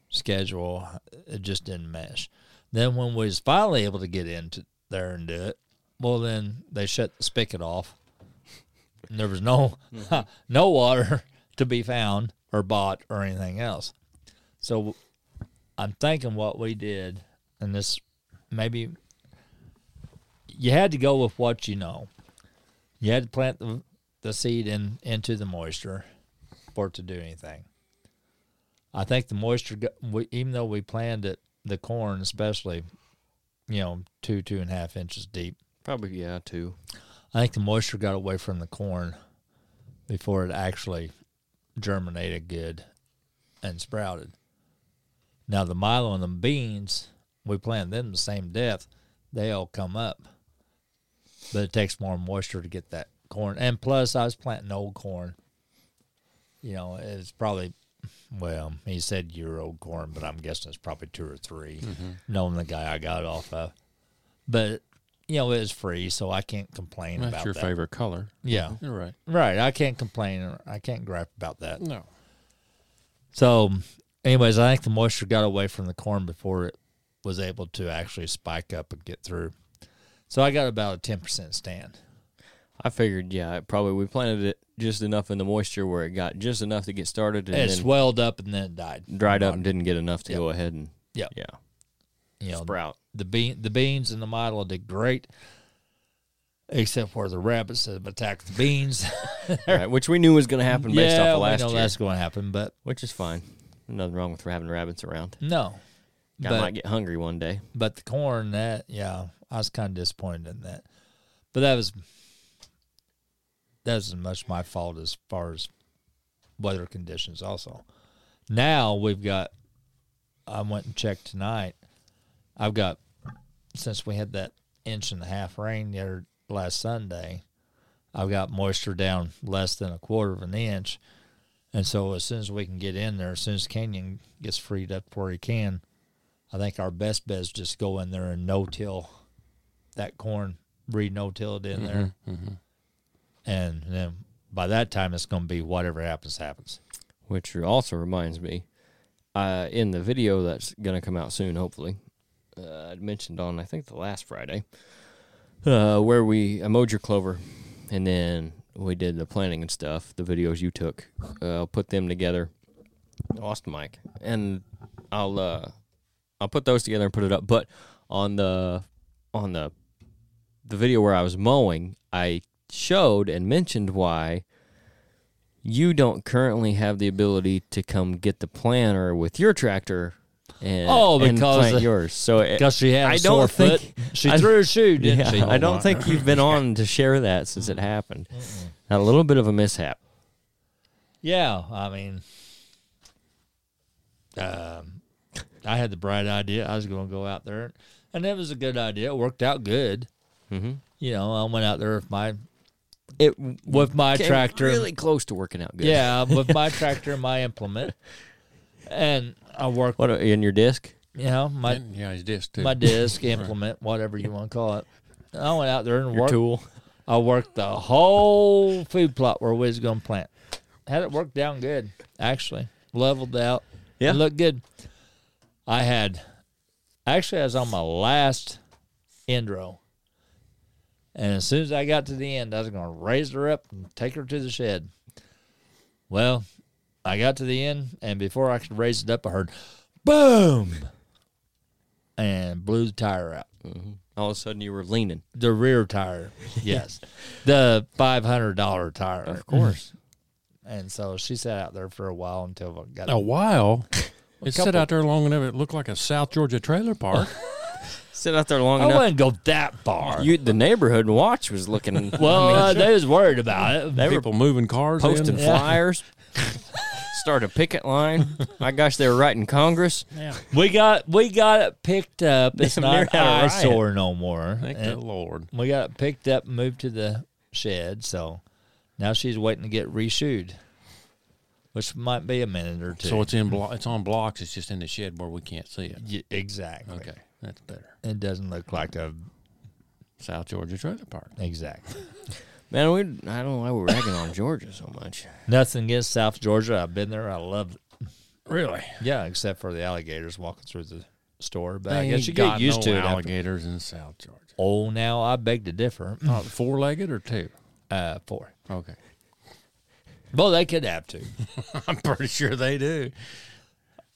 schedule, it just didn't mesh. Then when we was finally able to get into there and do it, well, then they shut the spigot off. And there was no mm-hmm. no water to be found or bought or anything else. So I'm thinking what we did, and this maybe you had to go with what you know. You had to plant the, the seed in into the moisture for it to do anything. I think the moisture, we, even though we planted it, the corn especially, you know, two two and a half inches deep. Probably, yeah, two. I think the moisture got away from the corn before it actually germinated good and sprouted. Now the milo and the beans, we plant them the same depth, they all come up. But it takes more moisture to get that corn. And plus I was planting old corn. You know, it's probably well, he said year old corn, but I'm guessing it's probably two or 3 mm-hmm. knowing the guy I got off of. But you know, it was free, so I can't complain That's about your that. favorite color. Yeah. Mm-hmm. You're right. Right. I can't complain. or I can't gripe about that. No. So, anyways, I think the moisture got away from the corn before it was able to actually spike up and get through. So I got about a ten percent stand. I figured, yeah, probably we planted it just enough in the moisture where it got just enough to get started and it then swelled up and then it died. dried up and didn't get enough to Yep. go ahead and Yep. yeah, You know, sprout. the bean, the beans and the milo did great. except for the rabbits that have attacked the beans. right, which we knew was going to happen based yeah, off of last we know year, that's going to happen, but which is fine. Nothing wrong with having rabbits around. no. I might get hungry one day. But the corn, that yeah, I was kind of disappointed in that. But that was that was as much my fault as far as weather conditions. Also, now we've got. I went and checked tonight. I've got since we had that inch and a half rain the other last Sunday. I've got moisture down less than a quarter of an inch, and so as soon as we can get in there, as soon as Canyon gets freed up where he can, I think our best bet is just go in there and no till that corn, re no till it in there, Mhm. And then by that time it's going to be whatever happens happens. Which also reminds me, uh, in the video that's going to come out soon, hopefully, uh, I mentioned on I think the last Friday, uh, where we mowed your clover, and then we did the planting and stuff. The videos you took, uh, I'll put them together. Lost mic, and I'll uh, I'll put those together and put it up. But on the on the the video where I was mowing, I showed and mentioned why you don't currently have the ability to come get the planter with your tractor and, Oh, and because plant of- yours. So Because she had a I sore don't foot. think She I- threw a shoe, didn't yeah, she? I don't think you've been on to share that since it happened. A little bit of a mishap. Yeah, I mean, um, I had the bright idea. I was going to go out there, and it was a good idea. It worked out good. Mm-hmm. You know, I went out there with my It with my came tractor. really close to working out good. Yeah, with my tractor and my implement, and I work. What in your disc? You know, my And, yeah, his disc too. my disc implement, whatever you want to call it. I went out there and Your worked. tool. I worked the whole food plot where we was going to plant. Had it worked down good, actually. Leveled out. Yeah. It looked good. I had, actually, I was on my last end row. And as soon as I got to the end, I was going to raise her up and take her to the shed. Well, I got to the end, and before I could raise it up, I heard boom and blew the tire out hmm All of a sudden, you were leaning. the rear tire. Yes, the five hundred dollar tire, Of course. And so she sat out there for a while until I got a while. It sat out there long enough. It looked like a South Georgia trailer park. Sit out there long enough, I enough. wouldn't go that far. You, the neighborhood watch was looking. well, I mean, uh, they was worried about it. They were People moving cars posting in. Flyers. Start a picket line. My gosh, they were writing Congress. Yeah. we got we got it picked up. It's They not had a riot. eyesore no more. Thank And the Lord. we got it picked up, and moved to the shed. So now she's waiting to get reshoed, which might be a minute or two. So it's in blo- it's on blocks. It's just in the shed where we can't see it. Y- exactly. Okay, that's better. It doesn't look like a South Georgia trailer park. exactly. Man, we I don't know why we're ragging on Georgia so much. Nothing against South Georgia. I've been there. I love it. Really? Yeah, except for the alligators walking through the store. But I guess you ain't get got used no to it. After. Alligators in South Georgia. Oh, now I beg to differ. Uh, four legged or two? Uh, four. Okay. Well, they could have two. I'm pretty sure they do.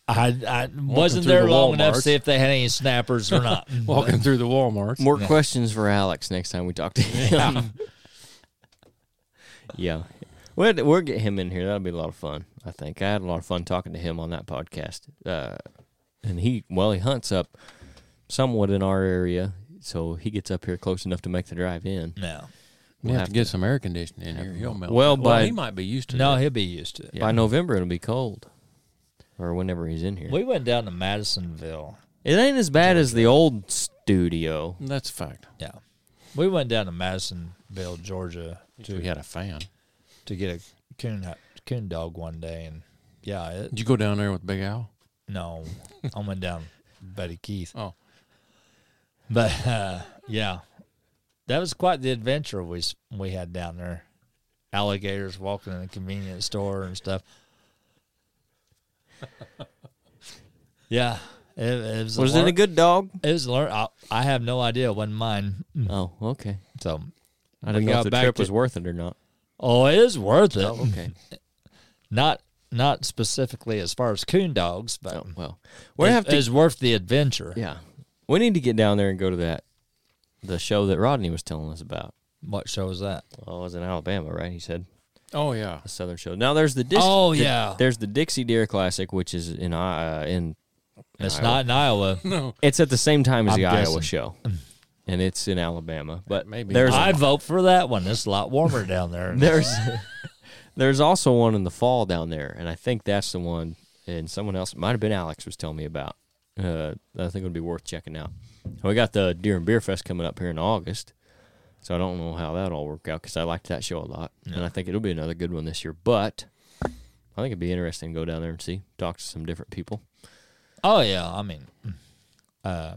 I, I wasn't there the long enough to see if they had any snappers or not. Walking through the Walmart. More questions for Alex next time we talk to him. yeah. We'll, we'll get him in here. That'll be a lot of fun, I think. I had a lot of fun talking to him on that podcast. Uh, and he, well, he hunts up somewhat in our area, so he gets up here close enough to make the drive in. No, We We'll have, have to get some air conditioning in here. He'll melt. Well, well, he might be used to no, that. he'll be used to it. By November, it'll be cold, or whenever he's in here. We went down to Madisonville. It ain't as bad as the old studio. That's a fact. Yeah, we went down to Madisonville, Georgia, So we had a fan. to get a coon coon dog one day, and yeah, it, Did you go down there with Big Al? no, I went down Betty Keith. Oh. But uh, yeah, that was quite the adventure we s- we had down there. Alligators walking in a convenience store and stuff. yeah, it, it was. Was a it a good dog? It was. a lear- I, I have no idea. It wasn't mine. Mm. Oh, okay. So I didn't know if the trip was worth it or not. oh, it is worth it. Oh, okay. Not not specifically as far as coon dogs, but Oh, well, we it have to. it's worth the adventure. Yeah, we need to get down there and go to that, the show that Rodney was telling us about. What show is that? Well, it was in Alabama, right? He said Oh yeah. a Southern show. Now there's the Dis- Oh, the- yeah. There's the Dixie Deer Classic, which is in uh, in It's Iowa. not in Iowa. No. It's at the same time as I'm the Iowa show, and it's in Alabama. But Maybe. there's I vote for that one. It's a lot warmer down there. there's there's also one in the fall down there, and I think that's the one. And someone else, might have been Alex, was telling me about. Uh, I think it would be worth checking out. We got the Deer and Beer Fest coming up here in August, so I don't know how that'll all work out because I liked that show a lot, and I think it'll be another good one this year. But I think it'd be interesting to go down there and see, talk to some different people. Oh yeah, I mean, uh,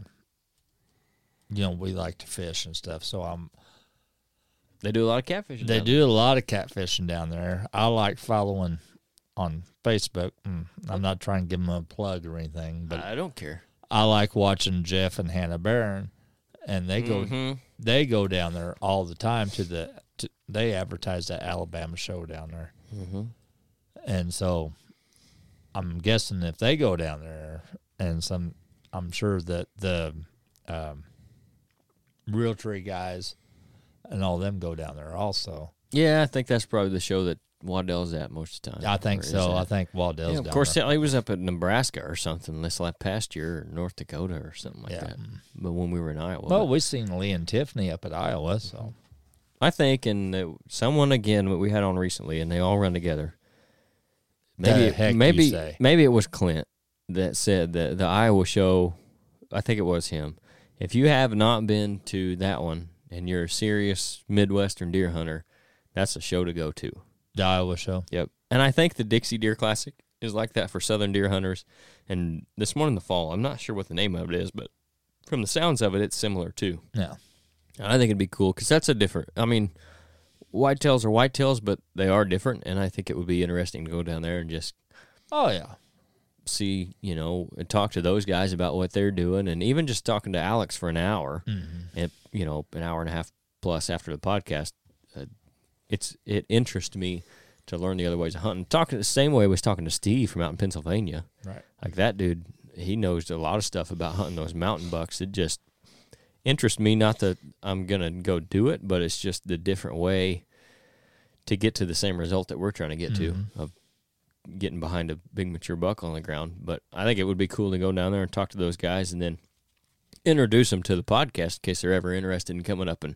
you know, we like to fish and stuff, so I'm. They do a lot of catfishing. They do a lot of catfishing down there. I like following on Facebook. Mm, I'm not trying to give them a plug or anything, but I don't care. I like watching Jeff and Hannah Barron, and they go Mhm. they go down there all the time to the. To, they advertise that Alabama show down there, Mhm. and so I'm guessing if they go down there, and some, I'm sure that the um, Realtree guys and all them go down there also. Yeah, I think that's probably the show that Waddell's at most of the time. I think so. I think Waddell's Yeah, of down course, there. he was up at Nebraska or something this last past year, or North Dakota or something like Yeah. that. But when we were in Iowa, Well, But we seen Lee and Tiffany up at Iowa, so I think, and uh, someone again what we had on recently, and they all run together. The Maybe, heck you maybe, say. maybe it was Clint that said that the Iowa show. I think it was him. If you have not been to that one and you're a serious Midwestern deer hunter, that's a show to go to. The Iowa show. Yep. And I think the Dixie Deer Classic is like that for Southern deer hunters. And this one in the fall, I'm not sure what the name of it is, but from the sounds of it, it's similar too. Yeah. And I think it'd be cool because that's a different. I mean, whitetails are whitetails, but they are different. And I think it would be interesting to go down there and just Oh yeah. see, you know, and talk to those guys about what they're doing, and even just talking to Alex for an hour, and you know, an hour and a half plus after the podcast. It's it interests me to learn the other ways of hunting. Talking the same way I was talking to Steve from out in Pennsylvania. Right. Like that dude, he knows a lot of stuff about hunting those mountain bucks. It just interests me. Not that I'm gonna go do it, but it's just the different way to get to the same result that we're trying to get to mm-hmm. of getting behind a big mature buck on the ground. But I think it would be cool to go down there and talk to those guys and then introduce them to the podcast in case they're ever interested in coming up and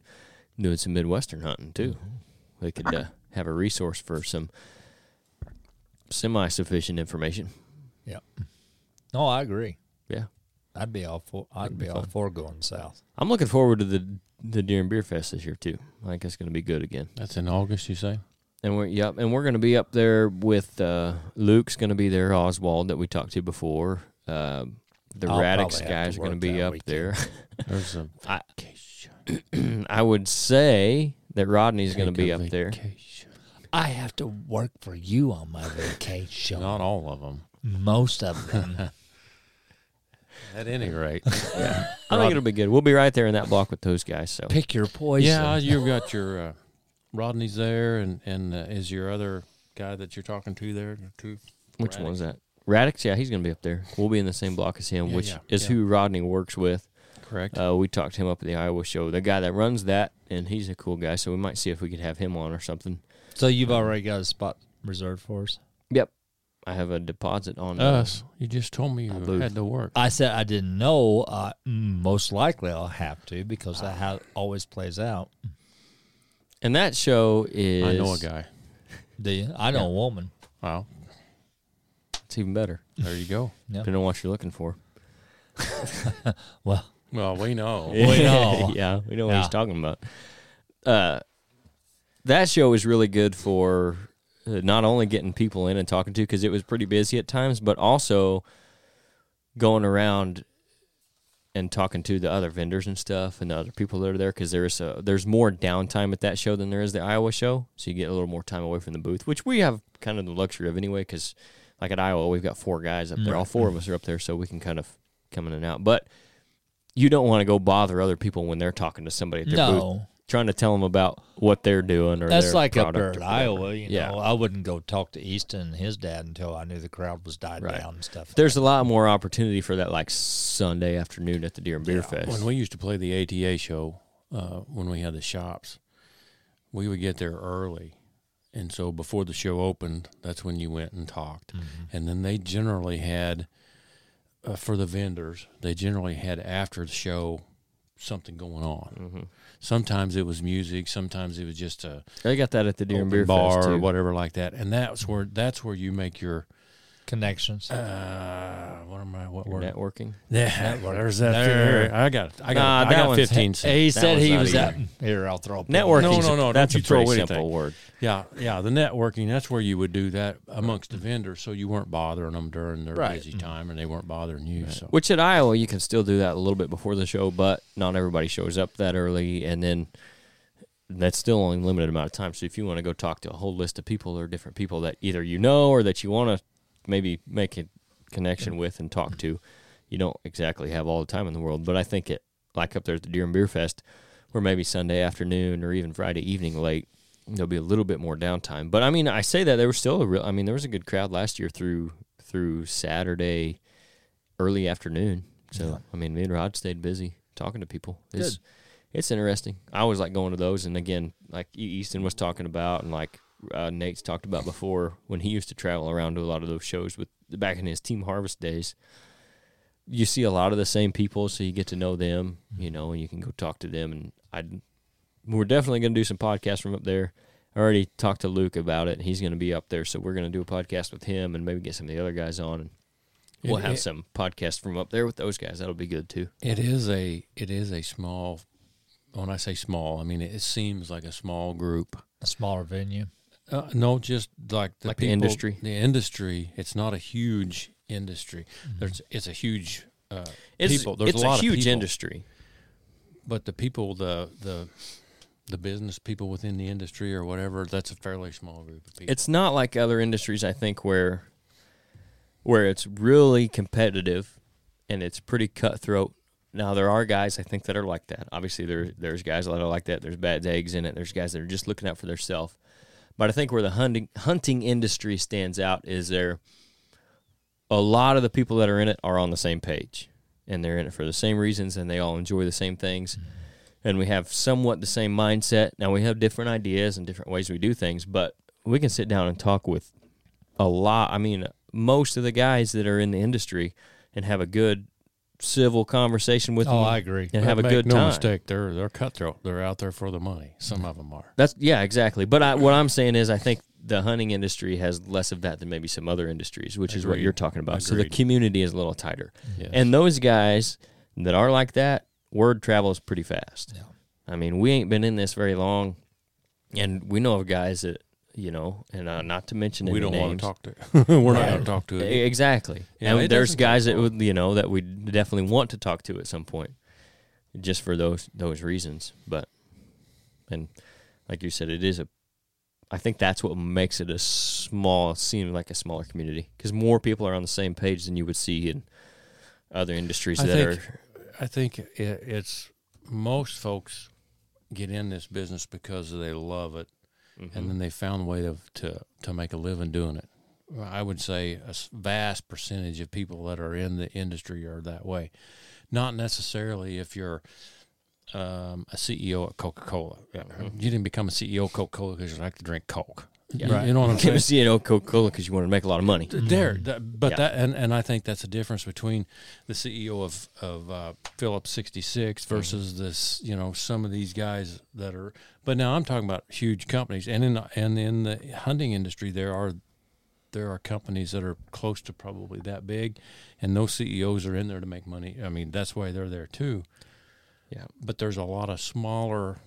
doing some Midwestern hunting too. Mm-hmm. They could uh, have a resource for some semi sufficient information. Yeah. No, I agree. Yeah. I'd be all for. I'd be be all for going south. I'm looking forward to the the Deer and Beer Fest this year too. I think it's going to be good again. That's in August, you say? And we're yep, and we're going to be up there with uh, Luke's going to be there. Oswald that we talked to before. Uh, the I'll Radix guys are going to be up weekend. there. There's a I- vacation. I would say that Rodney's going to be up there. I have to work for you on my vacation. Not all of them. Most of them. At any rate. yeah. I think it'll be good. We'll be right there in that block with those guys. So Pick your poison. yeah, you've got your uh, Rodney's there, and and uh, is your other guy that you're talking to there? the Two. which Radix? one's that? Radix, yeah, he's going to be up there. We'll be in the same block as him, Yeah, which yeah, is yeah. who Rodney works with. Correct. Uh, we talked him up at the Iowa show. The guy that runs that, and he's a cool guy. So we might see if we could have him on or something. So you've already got a spot reserved for us. Yep, I have a deposit on uh, Us. You just told me you booth. had to work. I said I didn't know. Uh, mm, most likely I'll have to because that how it always plays out. and that show is. I know a guy. Do you? I know a woman. Wow. It's even better, There you go. Yeah. depending on what you're looking for. Well, Well, we know. We know. yeah, we know what Yeah. he's talking about. Uh, that show was really good for uh, not only getting people in and talking to because it was pretty busy at times, but also going around and talking to the other vendors and stuff and the other people that are there because there's a, there's more downtime at that show than there is the Iowa show, so you get a little more time away from the booth, which we have kind of the luxury of anyway. Because like at Iowa, we've got four guys up there, all four of us are up there, so we can kind of come in and out. But you don't want to go bother other people when they're talking to somebody at their booth, no, trying to tell them about what they're doing or that's their like up there in. Iowa. You yeah. know, I wouldn't go talk to Easton and his dad until I knew the crowd was died Right. down and stuff. There's a lot more opportunity for that, like Sunday afternoon at the Deer and Beer Fest. When we used to play the ATA show, uh, when we had the shops, we would get there early. And so before the show opened, that's when you went and talked. Mm-hmm. And then they generally had, uh, for the vendors, they generally had after the show something going on. Mm-hmm. Sometimes it was music, sometimes it was just a They got that at the Deer and Beer bar Fest or whatever like that. And that's where that's where you make your Connections. uh, what am I? What word? Networking. Yeah, there's that. There. There. I got. I got. Nah, I got 15 cents. he said he was either. out. Here, I'll throw. a pin. Networking. No, no, no, That's a you throw pretty anything. simple word. Yeah, yeah. The networking. That's where you would do that amongst the vendors, so you weren't bothering them during their Right. busy time, and they weren't bothering you. So Which at Iowa you can still do that a little bit before the show, but not everybody shows up that early, and then that's still only limited amount of time. So if you want to go talk to a whole list of people or different people that either you know or that you want to maybe make a connection with and talk to, you don't exactly have all the time in the world. But I think it like up there at the Deer and Beer Fest, where maybe Sunday afternoon or even Friday evening late, there'll be a little bit more downtime. But I mean, I say that there was still a real. I mean, there was a good crowd last year through through Saturday early afternoon. So I mean, me and Rod stayed busy talking to people. It's it's interesting. I always like going to those, and again, like Easton was talking about, and like uh, Nate's talked about before, when he used to travel around to a lot of those shows with back in his Team Harvest days. You see a lot of the same people, so you get to know them, you know, and you can go talk to them. And I, we're definitely going to do some podcasts from up there. I already talked to Luke about it. He's going to be up there, so we're going to do a podcast with him and maybe get some of the other guys on, and we'll It- have it- some podcasts from up there with those guys. That'll be good too. it is a it is a small. When I say small, I mean it, seems like a small group. A smaller venue. Uh, no, just like the Like the industry? The industry. It's not a huge industry. There's it's a huge uh, It's, people. There's it's a lot of huge people. industry. but the people the the the business people within the industry or whatever that's a fairly small group of people It's not like other industries, I think, where where it's really competitive and it's pretty cutthroat. Now there are guys I think that are like that. Obviously there there's guys that are like that. There's bad eggs in it. There's guys that are just looking out for themselves. But I think where the hunting hunting industry stands out is there a lot of the people that are in it are on the same page. And they're in it for the same reasons and they all enjoy the same things. Mm-hmm. And we have somewhat the same mindset. Now we have different ideas and different ways we do things, but we can sit down and talk with a lot. I mean, most of the guys that are in the industry and have a good civil conversation with Oh, them I agree. and have a good no time. mistake they're they're cutthroat they're out there for the money some of them are That's yeah, exactly. But I, what I'm saying is, I think the hunting industry has less of that than maybe some other industries, which is what you're talking about. So the community is a little tighter, yes. and those guys that are like that, word travels pretty fast. Yeah. I mean, we ain't been in this very long, and we know of guys that you know, and uh, not to mention we any don't want to talk to we're not going to talk to it Exactly. Yeah, and it there's guys that would you know that we definitely want to talk to at some point, just for those those reasons. But and like you said, it is a. I think that's what makes it a small, seem like a smaller community because more people are on the same page than you would see in other industries I that think- are. I think it, it's most folks get in this business because they love it Mhm. and then they found a way to, to to make a living doing it. I would say a vast percentage of people that are in the industry are that way. Not necessarily if you're um, a CEO at Coca Cola. You didn't become a CEO of Coca Cola because you like to drink Coke. Yeah. You- You know what I'm you saying? see an Coca Cola because you want to make a lot of money. There, that, but Yeah. that and, and I think that's the difference between the CEO of of uh, Phillips 66 versus this, you know, some of these guys that are. But now I'm talking about huge companies, and in and in the hunting industry, there are there are companies that are close to probably that big, and those CEOs are in there to make money. I mean, that's why they're there too. Yeah. But there's a lot of smaller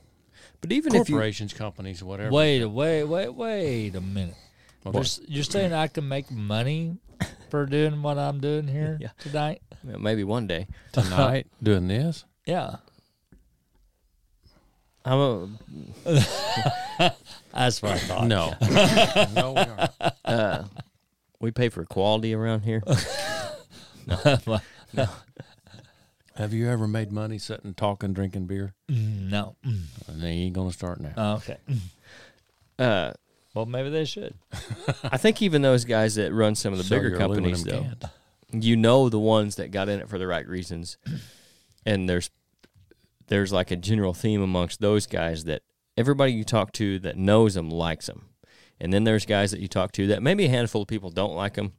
But even if you, corporations, companies, whatever. Wait, wait, wait, wait a minute. Okay. You're, you're saying I can make money for doing what I'm doing here Yeah. tonight? maybe one day, tonight doing this. Yeah, I'm a, that's what I thought. No, no, we aren't. uh, we pay for quality around here. Have you ever made money sitting, talking, drinking beer? Mm, no. Mm. And they ain't gonna start now. Oh, okay. Uh, Well, maybe they should. I think even those guys that run some of the Sell bigger your companies, though, can. you know the ones that got in it for the right reasons, and there's there's like a general theme amongst those guys that everybody you talk to that knows them likes them, and then there's guys that you talk to that maybe a handful of people don't like them,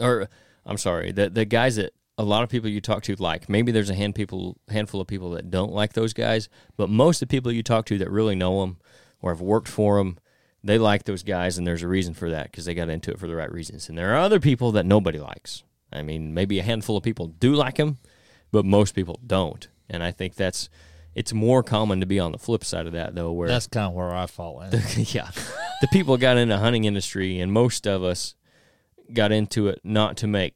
or I'm sorry, the the guys that a lot of people you talk to like. Maybe there's a hand people handful of people that don't like those guys, but most of the people you talk to that really know them or have worked for them, they like those guys, and there's a reason for that because they got into it for the right reasons. And there are other people that nobody likes. I mean, maybe a handful of people do like them, but most people don't. And I think that's it's more common to be on the flip side of that though, where That's kind of where I fall in. yeah, the people got into hunting industry, and most of us got into it not to make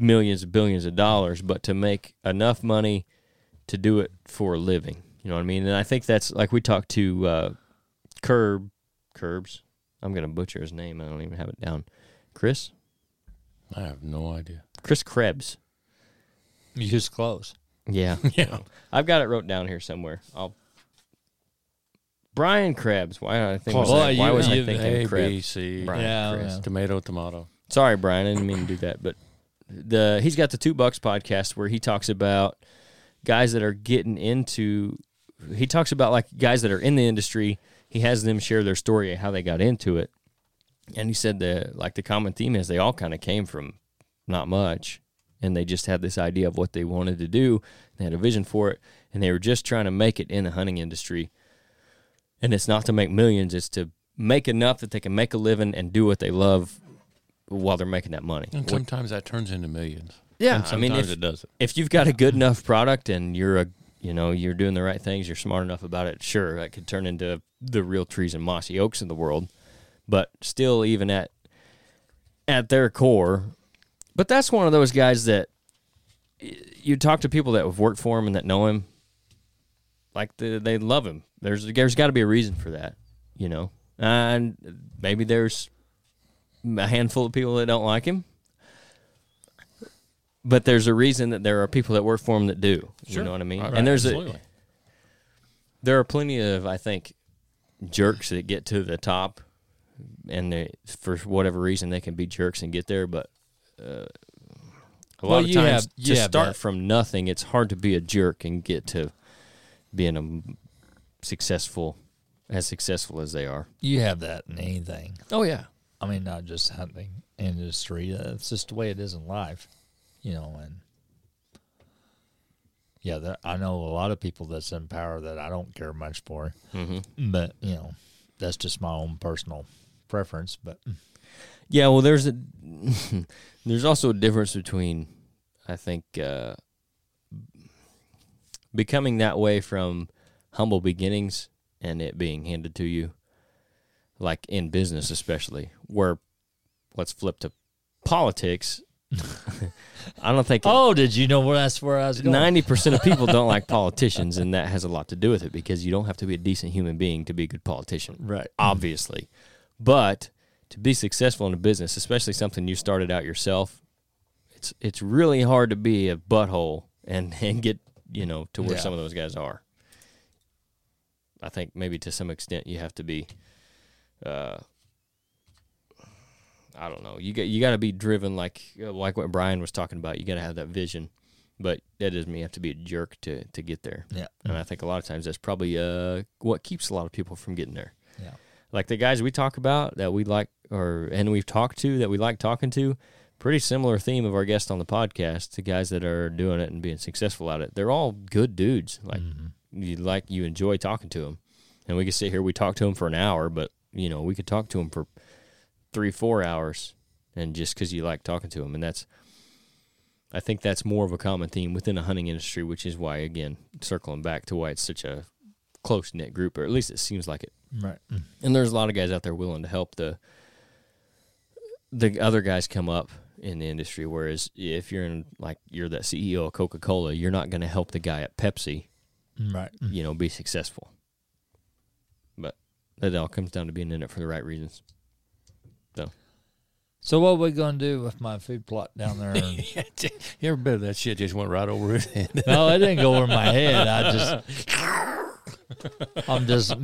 millions of billions of dollars, but to make enough money to do it for a living. You know what I mean? And I think that's like we talked to uh, Curb, Curbs. I'm gonna butcher his name. I don't even have it down. Chris, I have no idea. Chris Krebs. You just close. Yeah, Yeah. I've got it wrote down here somewhere. I'll. Brian Krebs. Why I think? Close. was I- Well, why you- was I thinking A, Krebs? B, C, Brian Yeah, Chris. yeah. tomato, tomato. Sorry, Brian, I didn't mean to do that, but the he's got the Two Bucks podcast where he talks about guys that are getting into. He talks about like guys that are in the industry. He has them share their story how they got into it, and he said that like the common theme is they all kind of came from not much, and they just had this idea of what they wanted to do. They had a vision for it, and they were just trying to make it in the hunting industry. And it's not to make millions; it's to make enough that they can make a living and do what they love while they're making that money. And What- sometimes that turns into millions. yeah, And I mean, if, it doesn't. if you've got a good enough product and you're a you know you're doing the right things, you're smart enough about it. Sure, that could turn into the Realtrees and Mossy Oaks of the world, but still, even at at their core, but that's one of those guys that you talk to people that have worked for him and that know him, like the, they love him. There's there's got to be a reason for that, you know, and maybe there's a handful of people that don't like him. But there's a reason that there are people that work for him that do. You know what I mean? Right, and there's a there are plenty of I think jerks that get to the top, and they, for whatever reason they can be jerks and get there. But uh, a lot Well, of you times have- to start that. from nothing, it's hard to be a jerk and get to being a successful, as successful as they are. You have that in anything. Oh yeah. I mean, not just hunting industry. Uh, It's just the way it is in life, you know. And yeah, there, I know a lot of people that's in power that I don't care much for, Mm-hmm. but you know, that's just my own personal preference. But Yeah, well, there's a there's also a difference between I think uh, becoming that way from humble beginnings and it being handed to you, like in business especially, where let's flip to politics. I don't think oh, did you know where that's where I was going? ninety percent of people don't like politicians, and that has a lot to do with it because you don't have to be a decent human being to be a good politician Right. obviously. But to be successful in a business, especially something you started out yourself, it's it's really hard to be a butthole and and get you know to where Yeah. some of those guys are. I think maybe to some extent you have to be. Uh, I don't know. You got you got to be driven like uh, like what Brian was talking about. You got to have that vision, but that doesn't mean you have to be a jerk to to get there. Yeah. And I think a lot of times that's probably uh, what keeps a lot of people from getting there. Yeah. Like the guys we talk about that we like, or and we've talked to that we like talking to, pretty similar theme of our guest on the podcast. The guys that are doing it and being successful at it, they're all good dudes. Like you like you enjoy talking to them, and we can sit here we talk to them for an hour, but you know we could talk to them for three four hours, and just because you like talking to them, and that's. I think that's more of a common theme within the hunting industry, which is why, again, circling back to why it's such a close knit group, or at least it seems like it. Right. And there's a lot of guys out there willing to help the the other guys come up in the industry. Whereas if you're in like you're that CEO of Coca Cola, you're not going to help the guy at Pepsi, Right. Mm. you know, be successful. But it all comes down to being in it for the right reasons. So so what we gonna do with my food plot down there? Every bit of that shit just went right over his head. no, it didn't go over my head. I just I'm just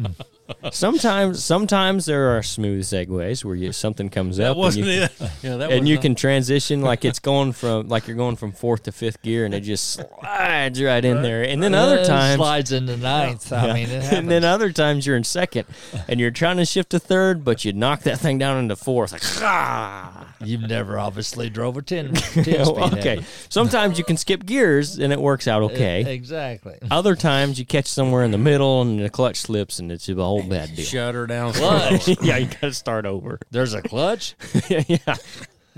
Sometimes, sometimes there are smooth segues where you something comes That up and wasn't you, it. Yeah, that and you not- can transition like it's going from like you're going from fourth to fifth gear, and it just slides right in there. And then other It times, slides into ninth. I mean, it and then other times you're in second, and you're trying to shift to third, but you knock that thing down into fourth. Like, ah. You've never obviously drove a 10, 10 speed. okay. Sometimes you can skip gears and it works out okay. Exactly. Other times you catch somewhere in the middle and the clutch slips and it's a whole bad deal. shut her down. Clutch. yeah, you got to start over. There's a clutch. yeah.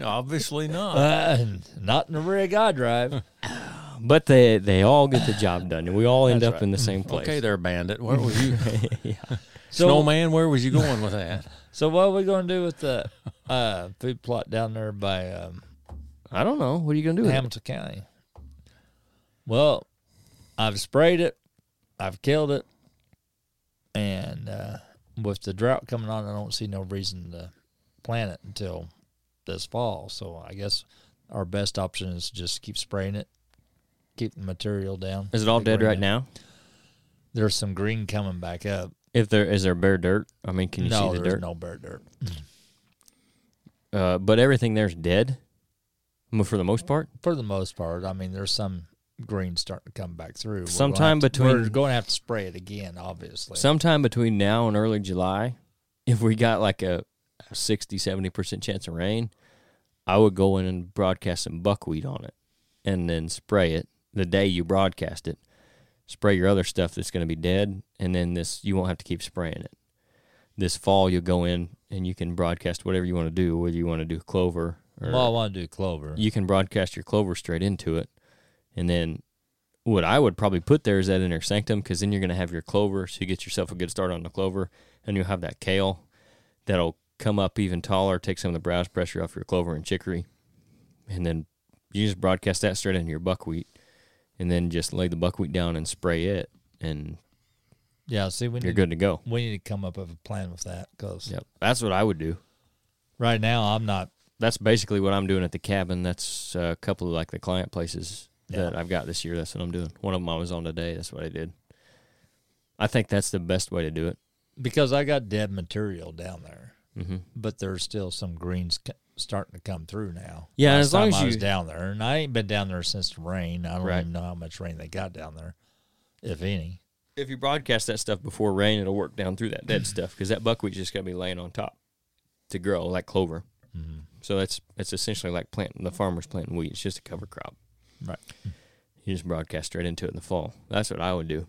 Obviously not. Uh, not in the rig I drive. But they they all get the job done and we all end That's up right. in the same place. okay, there, bandit. Where was you? yeah. Snowman, where was you going with that? So what are we going to do with the uh, food plot down there by um, I don't know. What are you going to do with it? Hamilton County? Well, I've sprayed it. I've killed it. And uh, with the drought coming on, I don't see no reason to plant it until this fall. So I guess our best option is just keep spraying it, keep the material down. Is it all dead right now? There's some green coming back up. If there is there bare dirt? I mean, can you no, see the there's dirt? no bare dirt. Uh, but everything there's dead. For the most part, For the most part, I mean, there's some green starting to come back through. We're Sometime to- between- we're going to have to spray it again, obviously. sometime between now and early July, if we got like a, a 60, 70% chance of rain, I would go in and broadcast some buckwheat on it and then spray it the day you broadcast it. Spray your other stuff that's going to be dead, and then this you won't have to keep spraying it. This fall, you'll go in and you can broadcast whatever you want to do, whether you want to do clover or well, I want to do clover. you can broadcast your clover straight into it. And then what I would probably put there is that inner sanctum because then you're going to have your clover. So you get yourself a good start on the clover. And you'll have that kale that'll come up even taller, take some of the browse pressure off your clover and chicory. And then you just broadcast that straight into your buckwheat. And then just lay the buckwheat down and spray it. And yeah, see, we you're need, good to go. we need to come up with a plan with that because Yep. That's what I would do. right now I'm not. That's basically what I'm doing at the cabin. That's a couple of like the client places Yeah. that I've got this year. That's what I'm doing. One of them I was on today. That's what I did. I think that's the best way to do it. Because I got dead material down there, hmm but there's still some greens starting to come through now. Yeah, Last as long as I was you- down there, and I ain't been down there since the rain. I don't Right. even know how much rain they got down there, if any. If you broadcast that stuff before rain, it'll work down through that dead stuff because that buckwheat's just gonna be laying on top to grow like clover. Mm-hmm. So that's it's essentially like planting the farmer's planting wheat. It's just a cover crop. Right. You just broadcast straight into it in the fall. That's what I would do,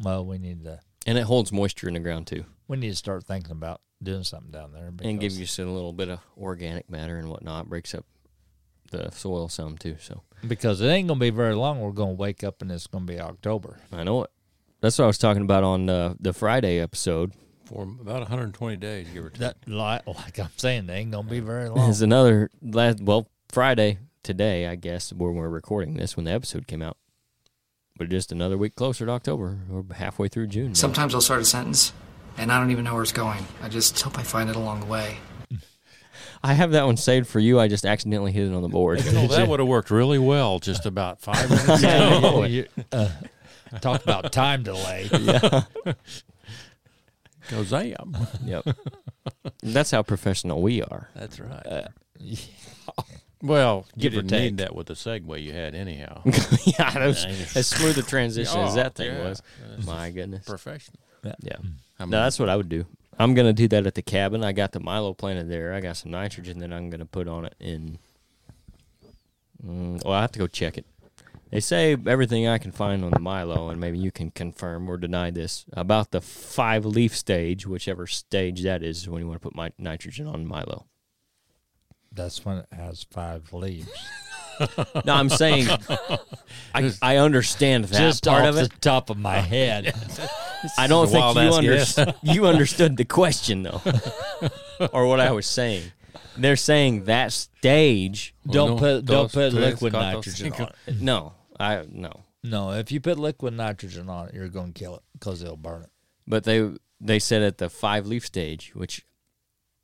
Well, we need to and it holds moisture in the ground too, we need to start thinking about doing something down there and give you some little bit of organic matter and whatnot. Breaks up the soil some too. So because it ain't gonna be very long. We're gonna wake up and it's gonna be October. I know it. That's what I was talking about on uh, the Friday episode. For about 120 days, give or take. That like, like I'm saying, they ain't gonna be very long. Is another last well Friday today, I guess, when we're recording this when the episode came out. We're just another week closer to October. We're halfway through June. now. Sometimes I'll start a sentence and I don't even know where it's going. I just hope I find it along the way. I have that one saved for you. I just accidentally hit it on the board. Oh, that would have worked really well just about five minutes Yeah, I ago. uh, talk about time delay. yeah. am. Yep. That's how professional we are. That's right. Uh, well, you give or didn't take. need that with the segue you had anyhow. yeah, that was Yeah, as smooth a transition as Oh, that thing yeah. was. That's My goodness. Professional. Yeah. I mean, No, that's what I would do. I'm gonna do that at the cabin. I got the Milo planted there. I got some nitrogen that I'm gonna put on it in. Mm, well, I have to go check it. They say everything I can find on the Milo, and maybe you can confirm or deny this about the five leaf stage, whichever stage that is when you want to put my nitrogen on Milo. That's when it has five leaves. No, I'm saying I, I understand that Just part off of the top of my head. I don't think you, under- you understood the question though, or what I was saying. They're saying that stage. don't Uno, put don't put liquid nitrogen on it. No, I no. No, if you put liquid nitrogen on it, you're going to kill it because it'll burn it. But they they said at the five leaf stage, which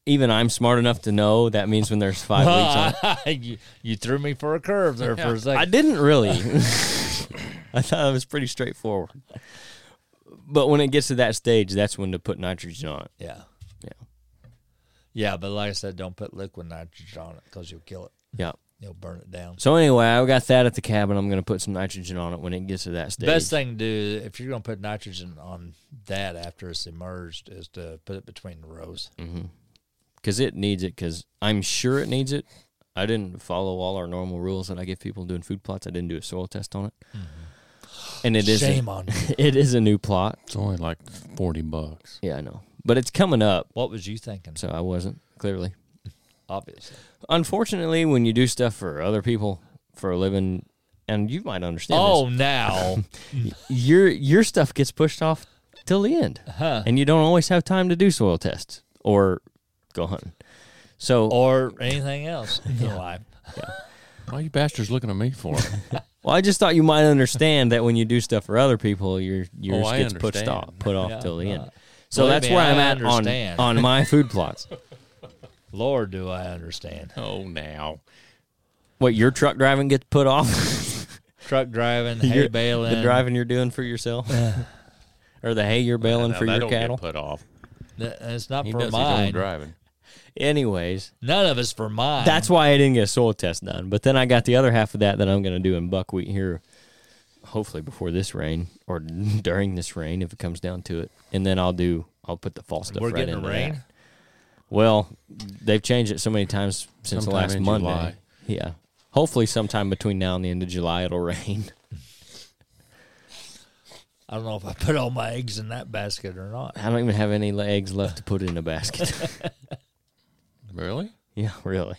even I'm smart enough to know that means when there's five leaves on. it. you, you threw me for a curve there for a second. I didn't really. I thought it was pretty straightforward. But when it gets to that stage, that's when to put nitrogen on it. Yeah. Yeah. Yeah, but like I said, don't put liquid nitrogen on it because you'll kill it. Yeah. You'll burn it down. So anyway, I got that at the cabin. I'm going to put some nitrogen on it when it gets to that stage. Best thing to do if you're going to put nitrogen on that after it's emerged is to put it between the rows. Mm-hmm. because it needs it. Because I'm sure it needs it. I didn't follow all our normal rules that I give people doing food plots. I didn't do a soil test on it, mm-hmm. and it is a- Shame on you. it is a new plot. It's only like forty bucks. Yeah, I know, but it's coming up, What was you thinking? so I wasn't clearly. Obviously. Unfortunately, when you do stuff for other people for a living, and you might understand Oh, now. your your stuff gets pushed off till the end, huh. and you don't always have time to do soil tests or go hunting. So, Or anything else in your life. Why are you bastards looking at me for? well, I just thought you might understand that when you do stuff for other people, your yours Oh, gets pushed off, put off Yeah, till the end. uh, So believe that's me, where I I'm at on on my food plots. Lord, do I understand. oh, now What your truck driving gets put off? Truck driving, hay Your- baling. the driving you're doing for yourself, or the hay you're baling Now, for your don't get cattle. put off. Th- It's not He for does his own mine. driving. Anyways, None of it's for mine. that's why I didn't get a soil test done. But then I got the other half of that that I'm going to do in buckwheat here, hopefully before this rain or during this rain if it comes down to it. And then I'll do I'll put the fall stuff We're right getting into a rain. that. Well, they've changed it so many times since the Sometime last Monday. July. Yeah. Hopefully sometime between now and the end of July it'll rain. I don't know if I put all my eggs in that basket or not. I don't even have any eggs left to put in a basket. Really? yeah, really.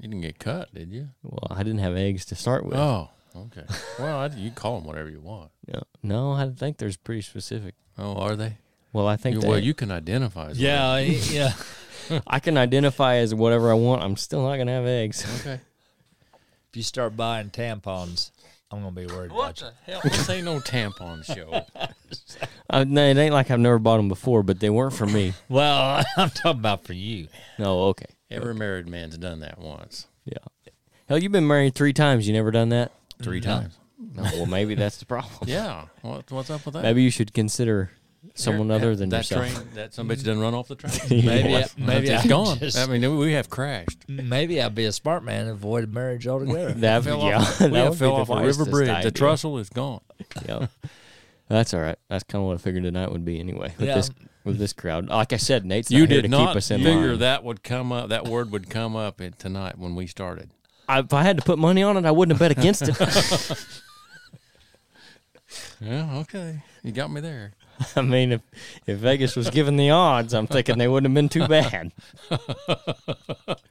You didn't get cut, did you? Well, I didn't have eggs to start with. Oh, okay. Well, I, you call them whatever you want. No, no, I think there's pretty specific. Oh, are they? Well, I think You- they- well, you can identify. As Yeah, I- yeah. I can identify as whatever I want. I'm still not gonna have eggs. Okay. If you start buying tampons, I'm gonna be worried about you. hell? This ain't no tampon show. Uh, no, it ain't like I've never bought them before, but they weren't for me. Well, I'm talking about for you. No, okay, Every married man's done that once, yeah. Hell, you've been married three times. You never done that? three No. times. No, well, maybe that's the problem. Yeah. What, what's up with that? Maybe you should consider someone There- other than that yourself. Train, that some bitch done run off the train. Maybe, Yeah. I, maybe it's I gone. Just, I mean, we have crashed. maybe I'd be a smart man and avoid marriage altogether. That, Fell yeah, off, that we have would fell be off the a river bridge. idea. The trussel is gone. Yep. That's all right. That's kind of what I figured tonight would be anyway. With Yeah. this with this crowd, like I said, Nate's not You here did to not keep us in figure line. that would come up. That word would come up in, tonight when we started. I, if I had to put money on it, I wouldn't have bet against it. Yeah. Okay. You got me there. I mean, if if Vegas was given the odds, I'm thinking they wouldn't have been too bad.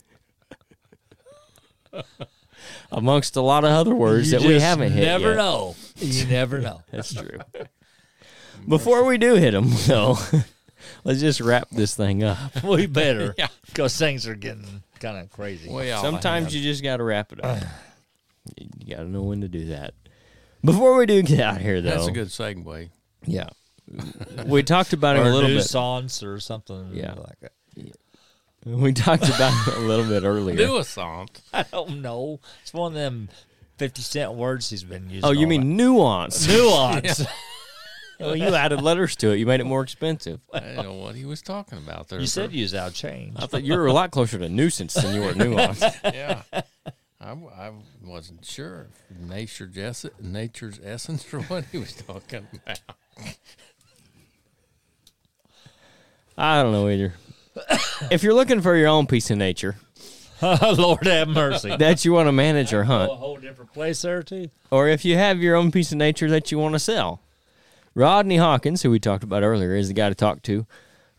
Amongst a lot of other words You that we haven't hit Never yet. know. You never know. That's true. Before we do hit them, though, let's just wrap this thing up. we better. Yeah. Because things are getting kind of crazy. Well, Sometimes you just got to wrap it up. you got to know when to do that. Before we do get out of here, though, that's a good segue. yeah, we talked about him a little new bit. songs or something Yeah. like that. We talked about it a little bit earlier. Do a. I don't know. It's one of them 50 cent words he's been using. Oh, you mean nuance? that. nuance? well, you added letters to it. You made it more expensive. I didn't know what he was talking about there. You for- said you was out change. I thought you were a lot closer to nuisance than you were nuance. yeah. I wasn't sure nature's, ess- nature's essence or what he was talking about. I don't know either. if you're looking for your own piece of nature Lord have mercy. that you want to manage or hunt, a whole different place there too. or if you have your own piece of nature that you want to sell, Rodney Hawkins, who we talked about earlier, is the guy to talk to.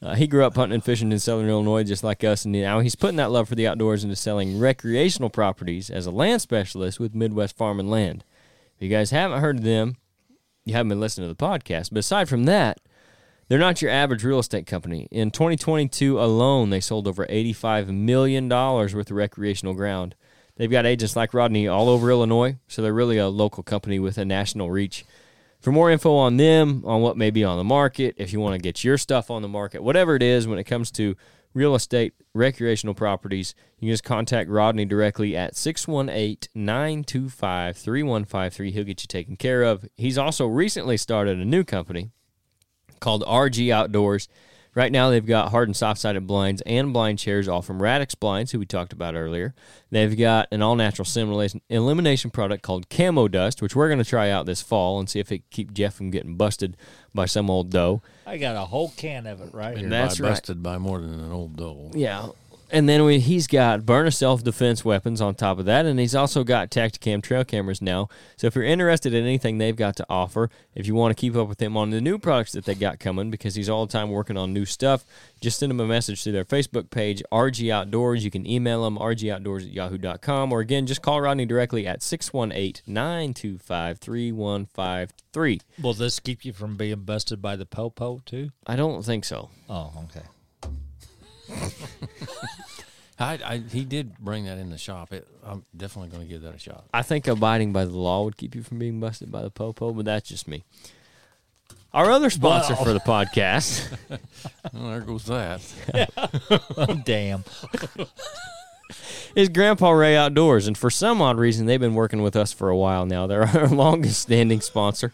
Uh, he grew up hunting and fishing in southern Illinois just like us, and now he's putting that love for the outdoors into selling recreational properties as a land specialist with Midwest Farm and Land. If you guys haven't heard of them, you haven't been listening to the podcast. But aside from that, they're not your average real estate company. In 2022 alone, they sold over $85 million worth of recreational ground. They've got agents like Rodney all over Illinois, so they're really a local company with a national reach. For more info on them, on what may be on the market, if you want to get your stuff on the market, whatever it is when it comes to real estate, recreational properties, you can just contact Rodney directly at 618 925 3153. He'll get you taken care of. He's also recently started a new company called RG Outdoors. Right now, they've got hard and soft sided blinds and blind chairs, all from Radix Blinds, who we talked about earlier. They've got an all natural simulation elimination product called Camo Dust, which we're going to try out this fall and see if it can keep Jeff from getting busted by some old doe. I got a whole can of it right here. That's by right. busted by more than an old doe. Yeah. And then we, he's got Byrna self defense weapons on top of that, and he's also got Tacticam trail cameras now. So if you're interested in anything they've got to offer, if you want to keep up with him on the new products that they got coming, because he's all the time working on new stuff, just send him a message to their Facebook page, RG Outdoors. You can email them, rgoutdoors at yahoo.com, or again, just call Rodney directly at 618 925 3153. Will this keep you from being busted by the popo too? I don't think so. Oh, okay. I, I he did bring that in the shop. It, I'm definitely going to give that a shot. I think abiding by the law would keep you from being busted by the popo, but that's just me. Our other sponsor Wow. for the podcast Well, there goes that. Oh, damn. is Grandpa Ray Outdoors, and for some odd reason, they've been working with us for a while now. They're our longest standing sponsor.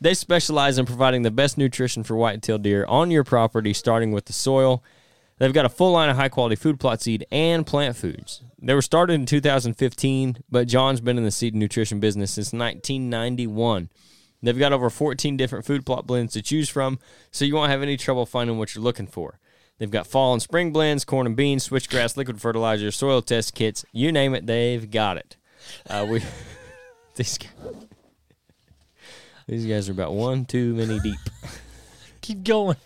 They specialize in providing the best nutrition for white-tailed deer on your property, starting with the soil. They've got a full line of high-quality food plot seed and plant foods. They were started in 2015, but John's been in the seed and nutrition business since 1991. They've got over 14 different food plot blends to choose from, so you won't have any trouble finding what you're looking for. They've got fall and spring blends, corn and beans, switchgrass, liquid fertilizer, soil test kits, you name it, they've got it. Uh, we these guys, these guys are about one too many deep. Keep going.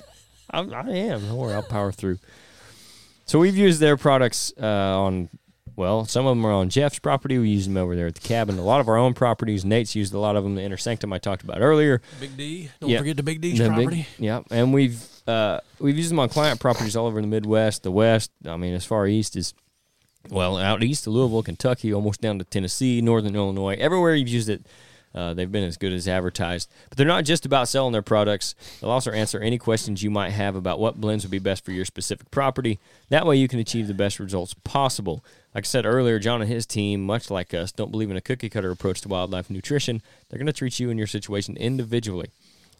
I'm, I am. Don't worry, I'll power through. So we've used their products uh, on, well, some of them are on Jeff's property. We use them over there at the cabin. A lot of our own properties. Nate's used a lot of them. The Inner Sanctum I talked about earlier. Big D. Don't Yeah. forget the Big D's The big- property. yeah, and we've uh, we've used them on client properties all over the Midwest, the West. I mean, as far east as well, out east of Louisville, Kentucky, almost down to Tennessee, Northern Illinois. Everywhere you've used it, uh, they've been as good as advertised. But they're not just about selling their products. They'll also answer any questions you might have about what blends would be best for your specific property. That way, you can achieve the best results possible. Like I said earlier, John and his team, much like us, don't believe in a cookie cutter approach to wildlife nutrition. They're going to treat you and your situation individually.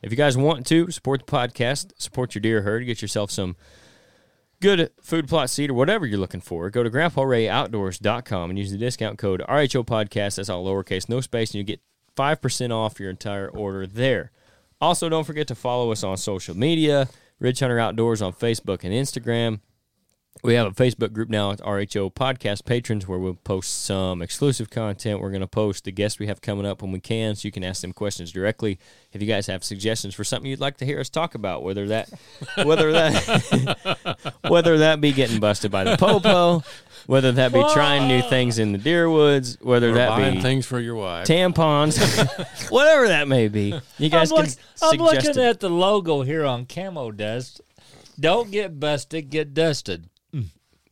If you guys want to support the podcast, support your deer herd, get yourself some good food plot seed or whatever you're looking for, go to grandparayoutdoors.com and use the discount code RHO podcast. That's all lowercase, no space, and you get 5% off your entire order there. Also, don't forget to follow us on social media, Ridge Hunter Outdoors on Facebook and Instagram. We have a Facebook group now at RHO Podcast Patrons where we'll post some exclusive content. We're going to post the guests we have coming up when we can, so you can ask them questions directly. If you guys have suggestions for something you'd like to hear us talk about, whether that, whether that, whether that be getting busted by the popo, whether that be trying new things in the deer woods, whether Or that buying be things for your wife. tampons, whatever that may be, you guys I'm, can look- I'm suggest looking it. at the logo here on Camo Dust. Don't get busted, get dusted.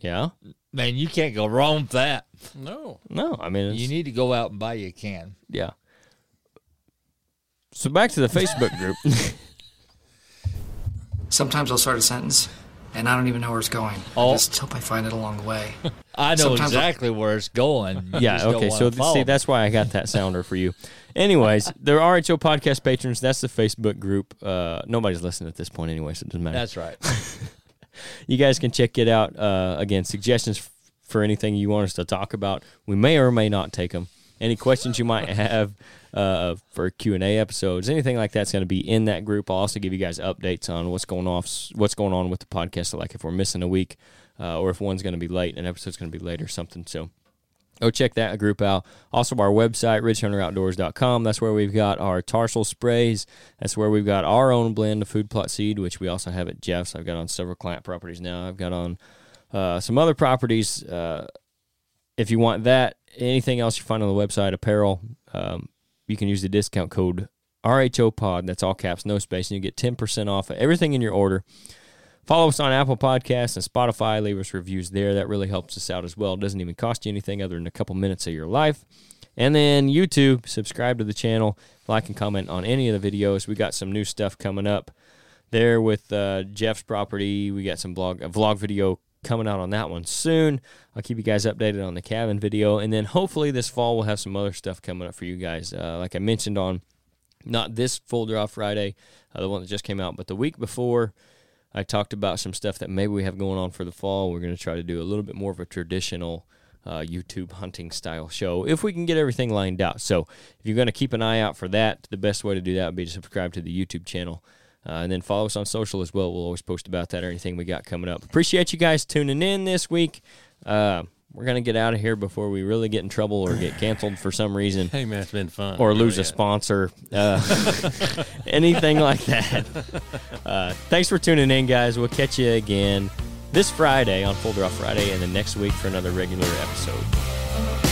Yeah, Man, you can't go wrong with that. No. no, I mean, it's, You need to go out and buy you a can. yeah. So back to the Facebook group. Sometimes I'll start a sentence and I don't even know where it's going. Oh. I just hope I find it along the way. I know Sometimes I'll- exactly where it's going. You yeah, don't okay. wanna So th- follow see, me. that's why I got that sounder for you. Anyways, the RHO podcast patrons. That's the Facebook group. Uh, nobody's listening at this point anyway, so it doesn't matter. that's right. You guys can check it out. Uh, again, suggestions f- for anything you want us to talk about. We may or may not take them. Any questions you might have uh, for Q and A episodes, anything like that's going to be in that group. I'll also give you guys updates on what's going off, what's going on with the podcast. Like if we're missing a week, uh, or if one's going to be late, an episode's going to be late or something. So go check that group out. Also, our website, ridgehunteroutdoors.com. That's where we've got our tarsal sprays. That's where we've got our own blend of food plot seed, which we also have at Jeff's. I've got on several client properties now. I've got on uh, some other properties. Uh, if you want that, anything else you find on the website, apparel, um, you can use the discount code RHO Pod. That's all caps, no space, and you get 10% off of everything in your order. Follow us on Apple Podcasts and Spotify. Leave us reviews there. That really helps us out as well. It doesn't even cost you anything other than a couple minutes of your life. And then YouTube, subscribe to the channel, like and comment on any of the videos. We got some new stuff coming up there with uh, Jeff's property. We got some vlog a vlog video coming out on that one soon. I'll keep you guys updated on the cabin video, and then hopefully this fall we'll have some other stuff coming up for you guys. Uh, like I mentioned on not this full draw Friday, uh, the one that just came out, but the week before. I talked about some stuff that maybe we have going on for the fall. We're going to try to do a little bit more of a traditional uh, YouTube hunting style show if we can get everything lined out. So if you're going to keep an eye out for that, the best way to do that would be to subscribe to the YouTube channel. Uh, and then follow us on social as well. We'll always post about that or anything we got coming up. Appreciate you guys tuning in this week. Uh, we're going to get out of here before we really get in trouble or get canceled for some reason Hey man, it's been fun. or lose a sponsor, uh, anything like that. Uh, thanks for tuning in, guys. We'll catch you again this Friday on Full Draw Friday, and then next week for another regular episode.